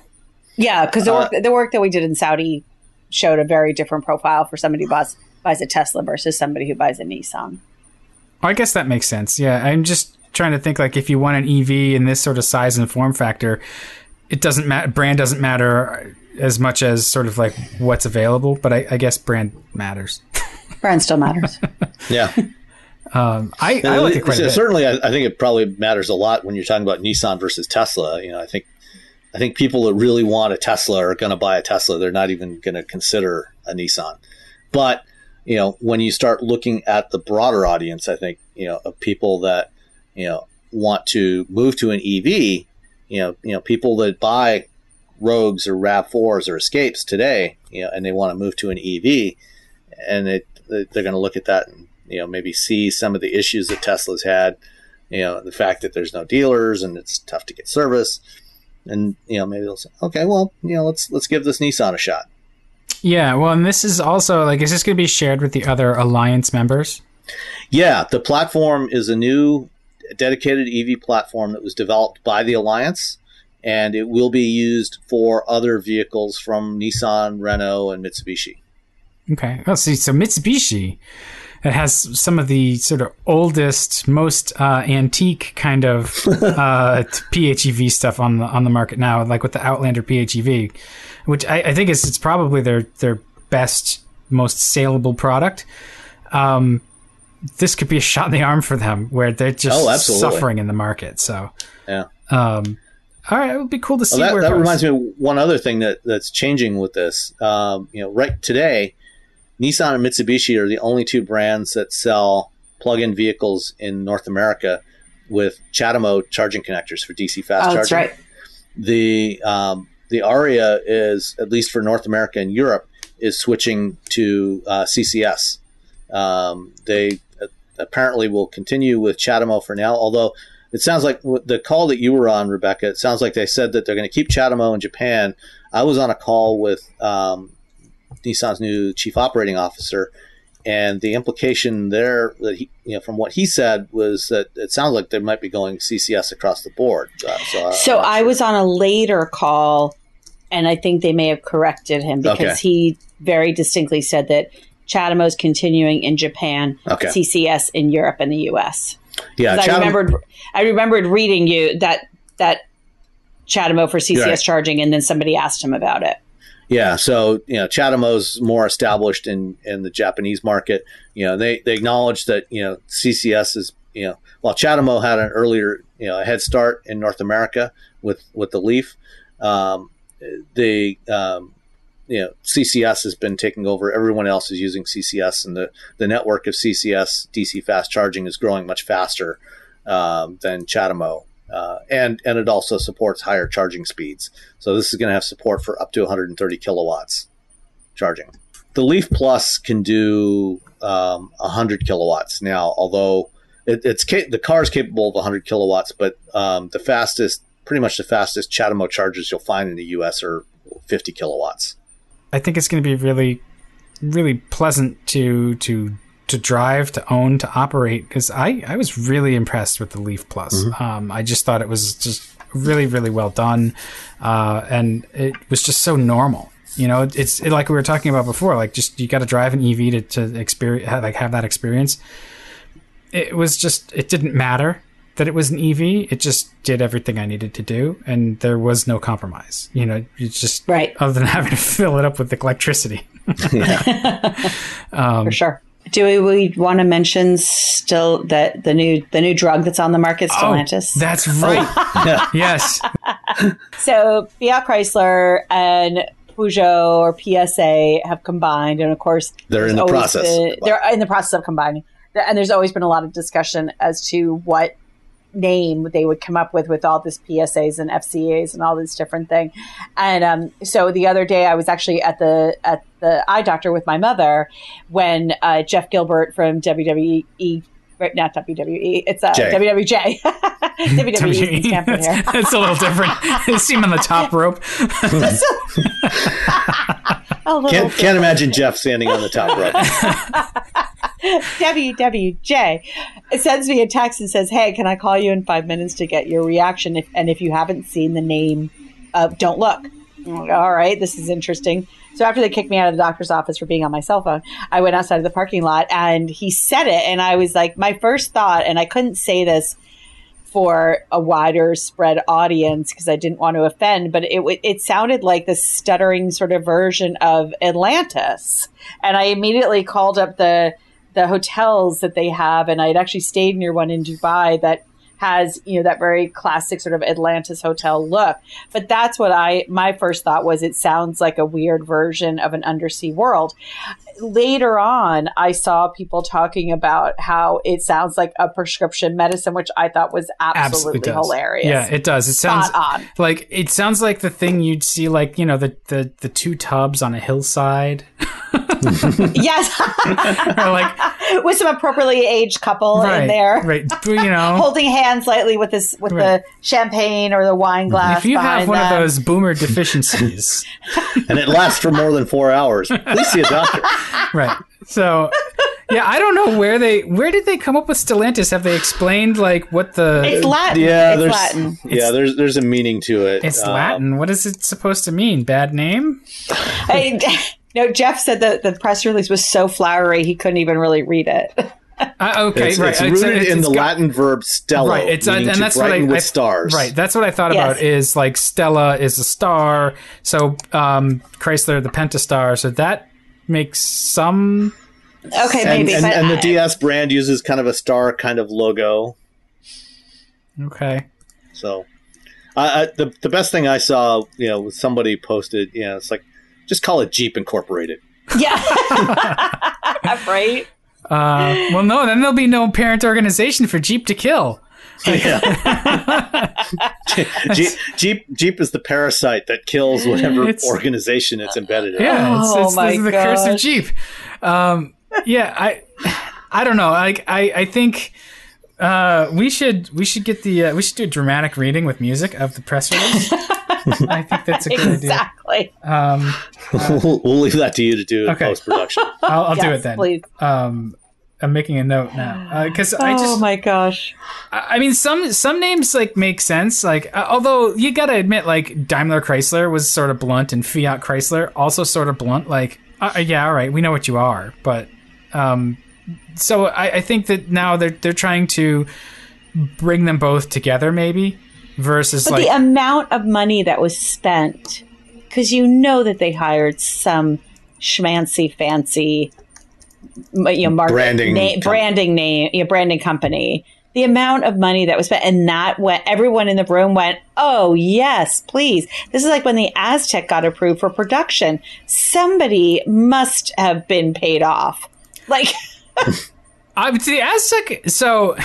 yeah because the, uh, work, the work that we did in Saudi showed a very different profile for somebody who buys buys a Tesla versus somebody who buys a Nissan. I guess that makes sense. Yeah, I'm just trying to think like if you want an EV in this sort of size and form factor, it doesn't matter. Brand doesn't matter as much as sort of like what's available, but I, I guess brand matters. (laughs) brand still matters. (laughs) yeah. Um, I, I like it quite Certainly, I, I, think it probably matters a lot when you're talking about Nissan versus Tesla. You know, I think I think people that really want a Tesla are going to buy a Tesla. They're not even going to consider a Nissan. But you know, when you start looking at the broader audience, I think you know of people that you know want to move to an EV, you know, you know, people that buy Rogues or RAV4s or Escapes today, you know, and they want to move to an EV, and it, they're going to look at that and you know maybe see some of the issues that Tesla's had, you know, the fact that there's no dealers and it's tough to get service, and you know maybe they'll say, okay, well, you know, let's let's give this Nissan a shot. Yeah, well, and this is also like, is this going to be shared with the other alliance members? Yeah, the platform is a new dedicated EV platform that was developed by the alliance, and it will be used for other vehicles from Nissan, Renault, and Mitsubishi. Okay. Oh, see, so Mitsubishi it has some of the sort of oldest, most uh, antique kind of (laughs) uh, PHEV stuff on the on the market now, like with the Outlander PHEV, which I, I think is it's probably their their best, most saleable product. Um, this could be a shot in the arm for them, where they're just Oh, suffering in the market. So, yeah. Um, all right, it would be cool to see well, that, where that reminds me of one other thing that that's changing with this. Um, you know, right today Nissan and Mitsubishi are the only two brands that sell plug-in vehicles in North America with CHAdeMO charging connectors for DC fast oh, charging. That's right. The um, the Ariya is at least for North America and Europe is switching to uh, CCS. Um, they uh, apparently will continue with CHAdeMO for now, although it sounds like the call that you were on, Rebecca. It sounds like they said that they're going to keep CHAdeMO in Japan. I was on a call with um, Nissan's new chief operating officer, and the implication there that he, you know, from what he said was that it sounds like they might be going CCS across the board. Uh, so, so I was on a later call, and I think they may have corrected him because Okay. he very distinctly said that CHAdeMO is continuing in Japan, Okay. CCS in Europe and the U.S. yeah, 'Cause I remembered, I remembered reading you that that CHAdeMO for CCS Right. charging, and then somebody asked him about it. Yeah, so you know, CHAdeMO's more established in in the Japanese market. You know, they they acknowledge that you know CCS is you know while CHAdeMO had an earlier you know head start in North America with with the Leaf, um, the um, you know CCS has been taking over. Everyone else is using CCS, and the the network of CCS DC fast charging is growing much faster um, than CHAdeMO. Uh, and and it also supports higher charging speeds. So this is going to have support for up to 130 kilowatts charging. The Leaf Plus can do um, 100 kilowatts now, although it, it's the car is capable of 100 kilowatts, but um, the fastest, pretty much the fastest CHAdeMO chargers you'll find in the U.S. are 50 kilowatts. I think it's going to be really, really pleasant to to to drive, to own, to operate. Because I I was really impressed with the Leaf Plus. Um, I just thought it was just really really well done, uh, and it was just so normal. You know, it's it, like we were talking about before. Like, just you got to drive an EV to to experience have, like have that experience. It was just it didn't matter that it was an EV. It just did everything I needed to do, and there was no compromise. You know, it's just Right. other than (laughs) having to fill it up with electricity. (laughs) (laughs) for sure. Do we, we want to mention still that the new the new drug that's on the market, oh, Stellantis? Oh, that's right. (laughs) yes. (laughs) So Fiat Chrysler and Peugeot or PSA have combined, and of course They're in the process. been- they're in the process of combining, and there's always been a lot of discussion as to what name they would come up with with all this PSAs and FCAs and all this different thing. And um, so the other day, I was actually at the at the eye doctor with my mother when uh, Jeff Gilbert from WWE. Right, Not WWE, it's uh, J. WWJ. (laughs) WWE is in here. (laughs) it's a little different. You see him on the top rope. (laughs) Can't, can't imagine Jeff standing on the top rope. WWJ sends me a text and says, "Hey, can I call you in five minutes to get your reaction? If, and if you haven't seen the name, uh, don't look." All right, this is interesting. So after they kicked me out of the doctor's office for being on my cell phone, I went outside of the parking lot and he said it, and I was like, my first thought, and I couldn't say this for a wider spread audience because I didn't want to offend, but it it sounded like the stuttering sort of version of Atlantis, and I immediately called up the the hotels that they have, and I'd actually stayed near one in Dubai that has you know that very classic sort of Atlantis hotel look. But that's what I my first thought was. It sounds like a weird version of an undersea world later on, I saw people talking about how it sounds like a prescription medicine, which I thought was absolutely, does. hilarious. Yeah, it does. It sounds on. like it sounds like the thing you'd see, like you know, the the the two tubs on a hillside. (laughs) yes, (laughs) like (laughs) with some appropriately aged couple right, in there, right? You know, holding hands lightly with this with Right. the champagne or the wine glass. if you have behind one of those boomer deficiencies, and it lasts for more than four hours. Please see a doctor. Right? So, yeah, I don't know where they where did they come up with Stellantis? Have they explained like what the it's Latin. Yeah, it's there's Latin. yeah, there's there's a meaning to it. it's Um, Latin? What is it supposed to mean? Bad name? I, (laughs) no, Jeff said that the press release was so flowery he couldn't even really read it. Uh, okay, It's, right. it's rooted in it's the got- Latin verb stella, Right, it's uh, and that's what I, with I- stars. Right, that's what I thought Yes. about. Is like Stella is a star, so um, Chrysler the Pentastar. So that makes some. Okay, and, maybe. and, but and the I- DS brand uses kind of a star kind of logo. Okay, So, I I the the best thing I saw, you know, was somebody posted, you know, it's like just call it Jeep Incorporated. yeah, (laughs) (laughs) right. uh, well, no, then there'll be no parent organization for Jeep to kill. (laughs) Jeep, Jeep Jeep is the parasite that kills whatever It's- organization it's embedded in. Yeah, it's, Oh it's, my this is the curse of. Jeep. Um, yeah, I, I don't know. Like, I, I think uh, we should we should get the uh, we should do a dramatic reading with music of the press release. (laughs) I think that's a good idea. Exactly. Um, (laughs) we'll, we'll leave that to you to do Okay. post production. I'll, I'll do it then. please. Um, I'm making a note now (sighs) because I oh just my gosh. I I mean, some some names like make sense. Like, uh, although you gotta admit, like Daimler Chrysler was sort of blunt, and Fiat Chrysler also sort of blunt. Like, uh, uh, yeah, all right, we know what you are, but um, so I, I think that now they're they're trying to bring them both together, maybe versus But like the amount of money that was spent, because you know that they hired some schmancy, fancy, you know, market, Branding na- com- branding name, you know, branding company. The amount of money that was spent, and that went. Everyone in the room went, "Oh yes, please." This is like when the Aztek got approved for production. Somebody must have been paid off. Like, (laughs) I would see Aztek. So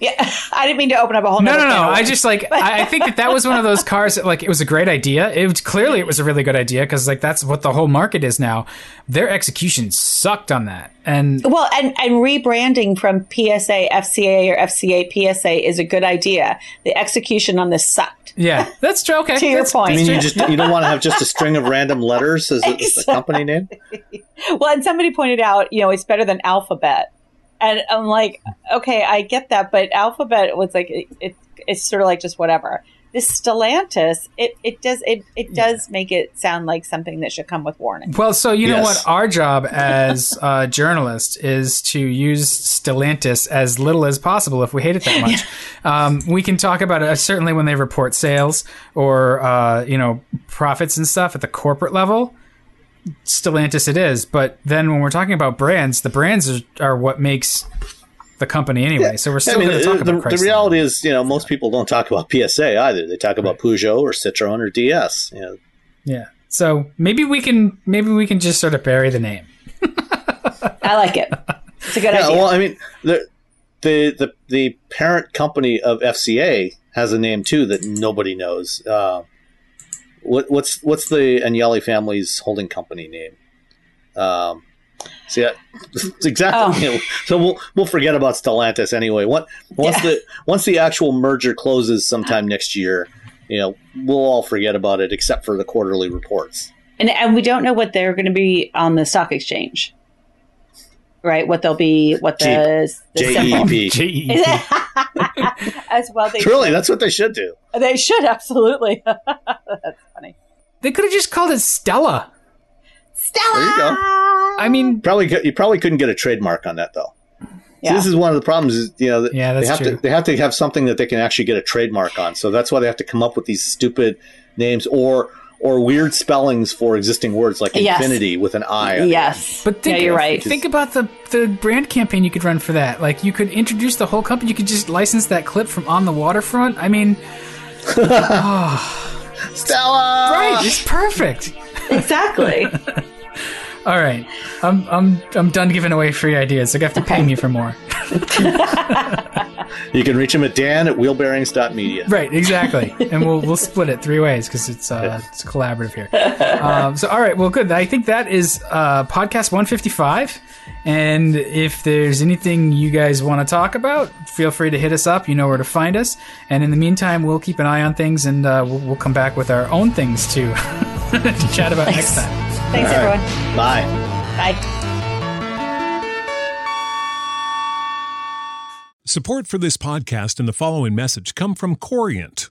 yeah, (laughs) I didn't mean to open up a whole. no, no, no. I just like (laughs) I, I think that that was one of those cars that like it was a great idea. It was clearly it was a really good idea because like that's what the whole market is now. Their execution sucked on that, and Well, and, and rebranding from PSA, FCA, or FCA, PSA is a good idea. The execution on this sucked. yeah, that's true. Okay, (laughs) To your that's- point. I mean, you just you don't want to have just a string of random letters as a, as a company name. Well, and somebody pointed out, you know, it's better than Alphabet. And I'm like, okay, I get that, but Alphabet was like, it, it, it's sort of like just whatever. This Stellantis, it, it does it, it does make it sound like something that should come with warning. Well, so you know what? Our job as (laughs) uh, journalists is to use Stellantis as little as possible if we hate it that much. (laughs) um, we can talk about it uh, certainly when they report sales or uh, you know profits and stuff at the corporate level. Stellantis, it is. But then when we're talking about brands, the brands are, are what makes the company anyway. So we're I still mean, going to talk the, about the reality is, you know, most people don't talk about PSA either. They talk about Peugeot or Citroen or DS. You know, yeah. So maybe we can maybe we can just sort of bury the name. I like it. It's a good yeah, idea. well, I mean, the, the the the parent company of FCA has a name too that nobody knows. Uh, what, what's what's the Agnelli family's holding company name? Um, see that it's (laughs) exactly. Oh. You (laughs) know, so we'll we'll forget about Stellantis anyway. Once once Yeah. the once the actual merger closes sometime next year, you know, we'll all forget about it except for the quarterly reports. And and we don't know what they're going to be on the stock exchange, right? What they'll be, what the, the J symbol. E P. G-E-P. (laughs) As well, they Truly, that's what they should do. they should absolutely. That's funny. They could have just called it Stella. Stella. There you go. I mean, Probably you probably couldn't get a trademark on that though. See, Yeah. this is one of the problems. Is you know that Yeah, that's they have true. to they have to have something that they can actually get a trademark on. So that's why they have to come up with these stupid names or or weird spellings for existing words like Yes. infinity with an I. Yes, But think, yeah, you're right. Think about the the brand campaign you could run for that. Like you could introduce the whole company. You could just license that clip from On the Waterfront. I mean, (laughs) oh. Stella. right? It's perfect. exactly. (laughs) All right, I'm I'm I'm done giving away free ideas. So you have to pay me for more. you can reach him at Dan at wheelbearings.media. Right, exactly. and we'll we'll split it three ways because it's uh, it's collaborative here. Um, so all right, well, good. I think that is uh, podcast 155. And if there's anything you guys want to talk about, feel free to hit us up. You know where to find us. And in the meantime, we'll keep an eye on things and uh, we'll, we'll, come back with our own things to, to (laughs) chat about Thanks. next time. Thanks, All everyone. Bye. Bye. Support for this podcast and the following message come from Corient